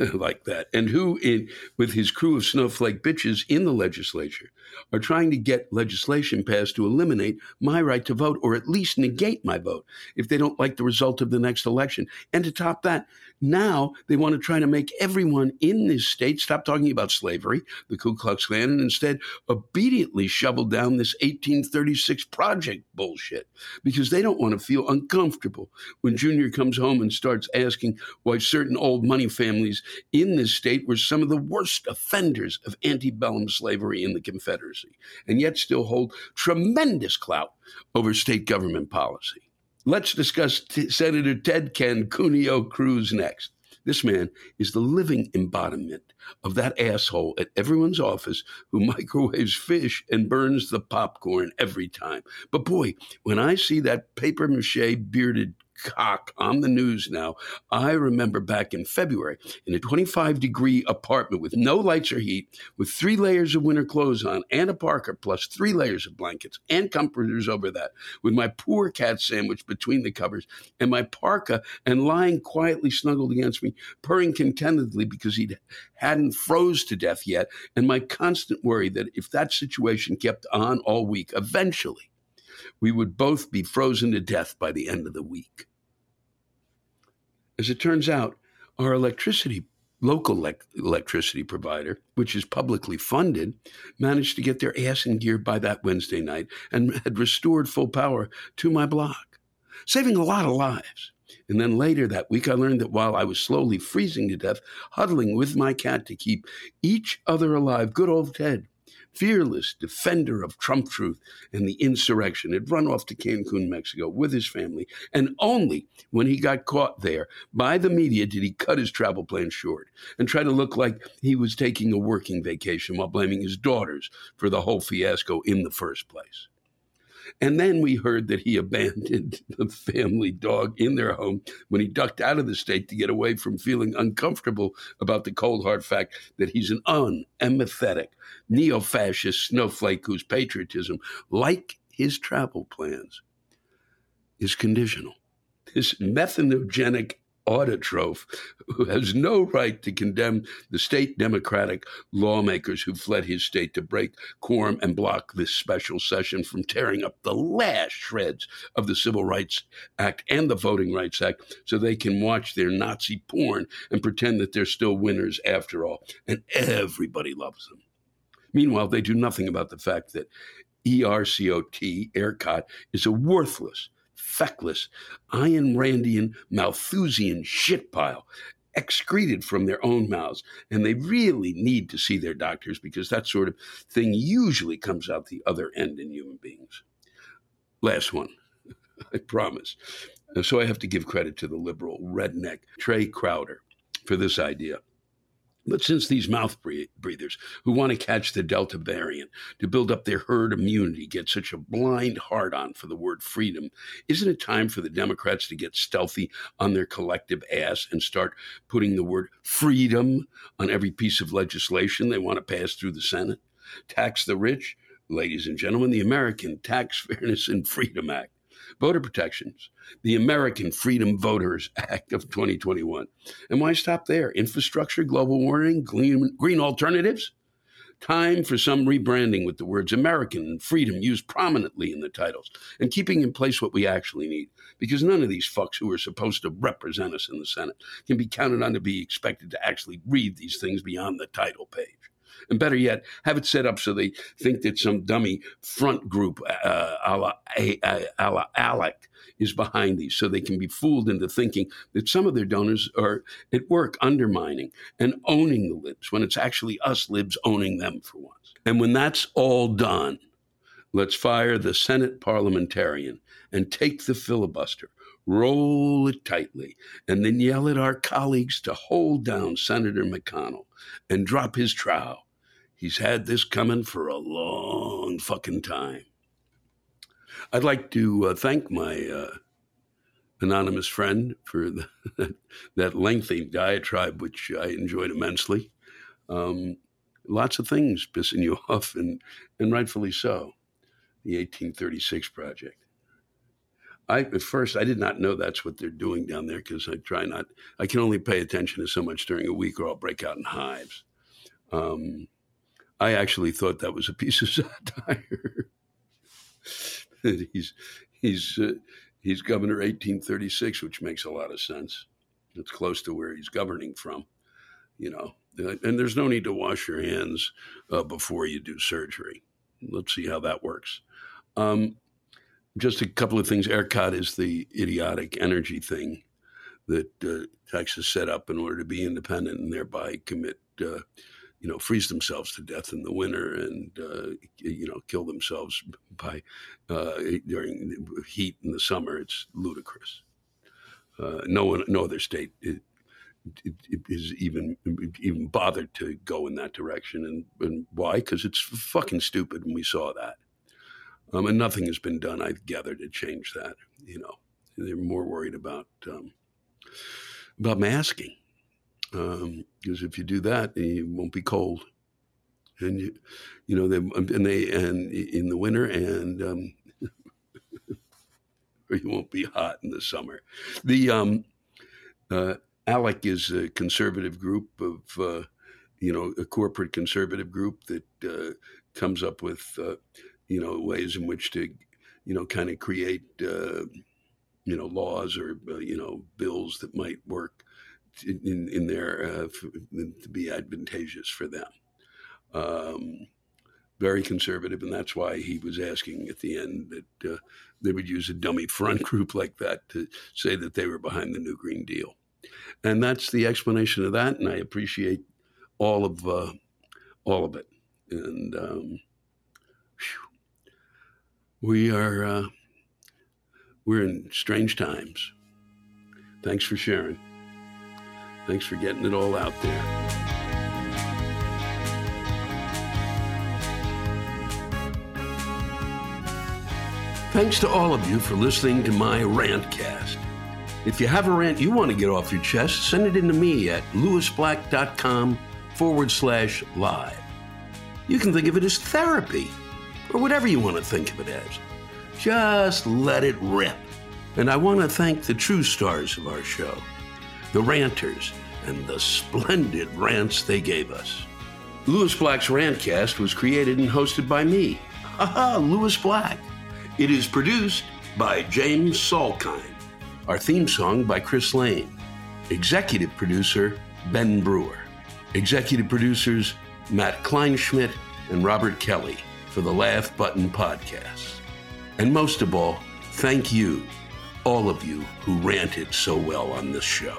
like that, and who, in, with his crew of snowflake bitches in the legislature, are trying to get legislation passed to eliminate my right to vote or at least negate my vote if they don't like the result of the next election. And to top that, now they want to try to make everyone in this state stop talking about slavery, the Ku Klux Klan, and instead obediently shovel down this 1836 project bullshit because they don't want to feel uncomfortable when Junior comes home and starts asking why certain old money families in this state were some of the worst offenders of antebellum slavery in the Confederacy and yet still hold tremendous clout over state government policy. Let's discuss T- Senator Ted Cancunio Cruz next. This man is the living embodiment of that asshole at everyone's office who microwaves fish and burns the popcorn every time. But boy, when I see that paper mache bearded cock on the news now. I remember back in February in a 25 degree apartment with no lights or heat, with three layers of winter clothes on and a parka, plus three layers of blankets and comforters over that, with my poor cat sandwich between the covers and my parka, and lying quietly snuggled against me, purring contentedly because he hadn't froze to death yet, and my constant worry that if that situation kept on all week, eventually we would both be frozen to death by the end of the week. As it turns out, our electricity local electricity provider, which is publicly funded, managed to get their ass in gear by that Wednesday night and had restored full power to my block, saving a lot of lives. And then later that week, I learned that while I was slowly freezing to death, huddling with my cat to keep each other alive, good old Ted, fearless defender of Trump truth and the insurrection, had run off to Cancun, Mexico with his family. And only when he got caught there by the media did he cut his travel plans short and try to look like he was taking a working vacation while blaming his daughters for the whole fiasco in the first place. And then we heard that he abandoned the family dog in their home when he ducked out of the state to get away from feeling uncomfortable about the cold hard fact that he's an unempathetic neo fascist snowflake whose patriotism, like his travel plans, is conditional. This methanogenic autotroph who has no right to condemn the state Democratic lawmakers who fled his state to break quorum and block this special session from tearing up the last shreds of the Civil Rights Act and the Voting Rights Act so they can watch their Nazi porn and pretend that they're still winners after all. And everybody loves them. Meanwhile, they do nothing about the fact that ERCOT, ERCOT, is a worthless, feckless, Ayn Randian, Malthusian shit pile excreted from their own mouths. And they really need to see their doctors because that sort of thing usually comes out the other end in human beings. Last one, I promise. So I have to give credit to the liberal redneck Trey Crowder for this idea. But since these mouth breathers who want to catch the Delta variant to build up their herd immunity get such a blind hard on for the word freedom, isn't it time for the Democrats to get stealthy on their collective ass and start putting the word freedom on every piece of legislation they want to pass through the Senate? Tax the rich, ladies and gentlemen, the American Tax Fairness and Freedom Act voter protections, the American Freedom Voters Act of 2021. And why stop there? Infrastructure, global warming, green, green alternatives? Time for some rebranding with the words American and freedom used prominently in the titles and keeping in place what we actually need. Because none of these fucks who are supposed to represent us in the Senate can be counted on to be expected to actually read these things beyond the title page. And better yet, have it set up so they think that some dummy front group, uh, a, la, a, a la ALEC, is behind these so they can be fooled into thinking that some of their donors are at work undermining and owning the libs when it's actually us libs owning them for once. And when that's all done, let's fire the Senate parliamentarian and take the filibuster, roll it tightly, and then yell at our colleagues to hold down Senator McConnell and drop his trowel He's had this coming for a long fucking time. I'd like to uh, thank my uh, anonymous friend for the, that lengthy diatribe, which I enjoyed immensely. Um, lots of things pissing you off, and, and rightfully so. The 1836 Project. I at first I did not know that's what they're doing down there because I try not. I can only pay attention to so much during a week, or I'll break out in hives. Um, I actually thought that was a piece of satire. he's he's uh, he's governor 1836, which makes a lot of sense. It's close to where he's governing from, you know. And there's no need to wash your hands uh, before you do surgery. Let's see how that works. Um, just a couple of things. ERCOT is the idiotic energy thing that uh, Texas set up in order to be independent and thereby commit uh, you know, freeze themselves to death in the winter and, uh, you know, kill themselves by uh, during heat in the summer. It's ludicrous. Uh, no one, no other state is, is even even bothered to go in that direction, and, and why? Because it's fucking stupid, and we saw that. Um, and nothing has been done, I gather, to change that. You know, they're more worried about um, about masking because um, if you do that, you won't be cold, and you, you know, they and they and in the winter, and um, or you won't be hot in the summer. The um, uh, ALEC is a conservative group of, uh, you know, a corporate conservative group that uh, comes up with, uh, you know, ways in which to, you know, kind of create, uh, you know, laws or uh, you know bills that might work in, in there uh, to be advantageous for them. Um, very conservative, and that's why he was asking at the end that uh, they would use a dummy front group like that to say that they were behind the New Green Deal. And that's the explanation of that, and I appreciate all of uh, all of it. And um, we are uh, we're in strange times. Thanks for sharing. Thanks for getting it all out there. Thanks to all of you for listening to my rantcast. If you have a rant you want to get off your chest, send it in to me at lewisblack.com forward slash live. You can think of it as therapy, or whatever you want to think of it as. Just let it rip. And I want to thank the true stars of our show, the ranters, and the splendid rants they gave us. Lewis Black's Rantcast was created and hosted by me, haha, Lewis Black. It is produced by James Salkind. Our theme song by Chris Lane. Executive producer Ben Brewer. Executive producers Matt Kleinschmidt and Robert Kelly for the Laugh Button Podcast. And most of all, thank you, all of you who ranted so well on this show.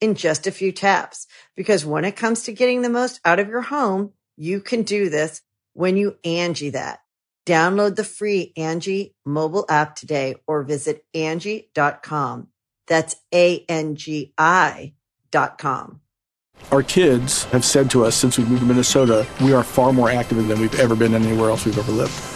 in just a few taps. Because when it comes to getting the most out of your home, you can do this when you Angi that. Download the free Angi mobile app today or visit Angi.com. That's A-N-G-I dot com. Our kids have said to us since we moved to Minnesota, we are far more active than we've ever been anywhere else we've ever lived.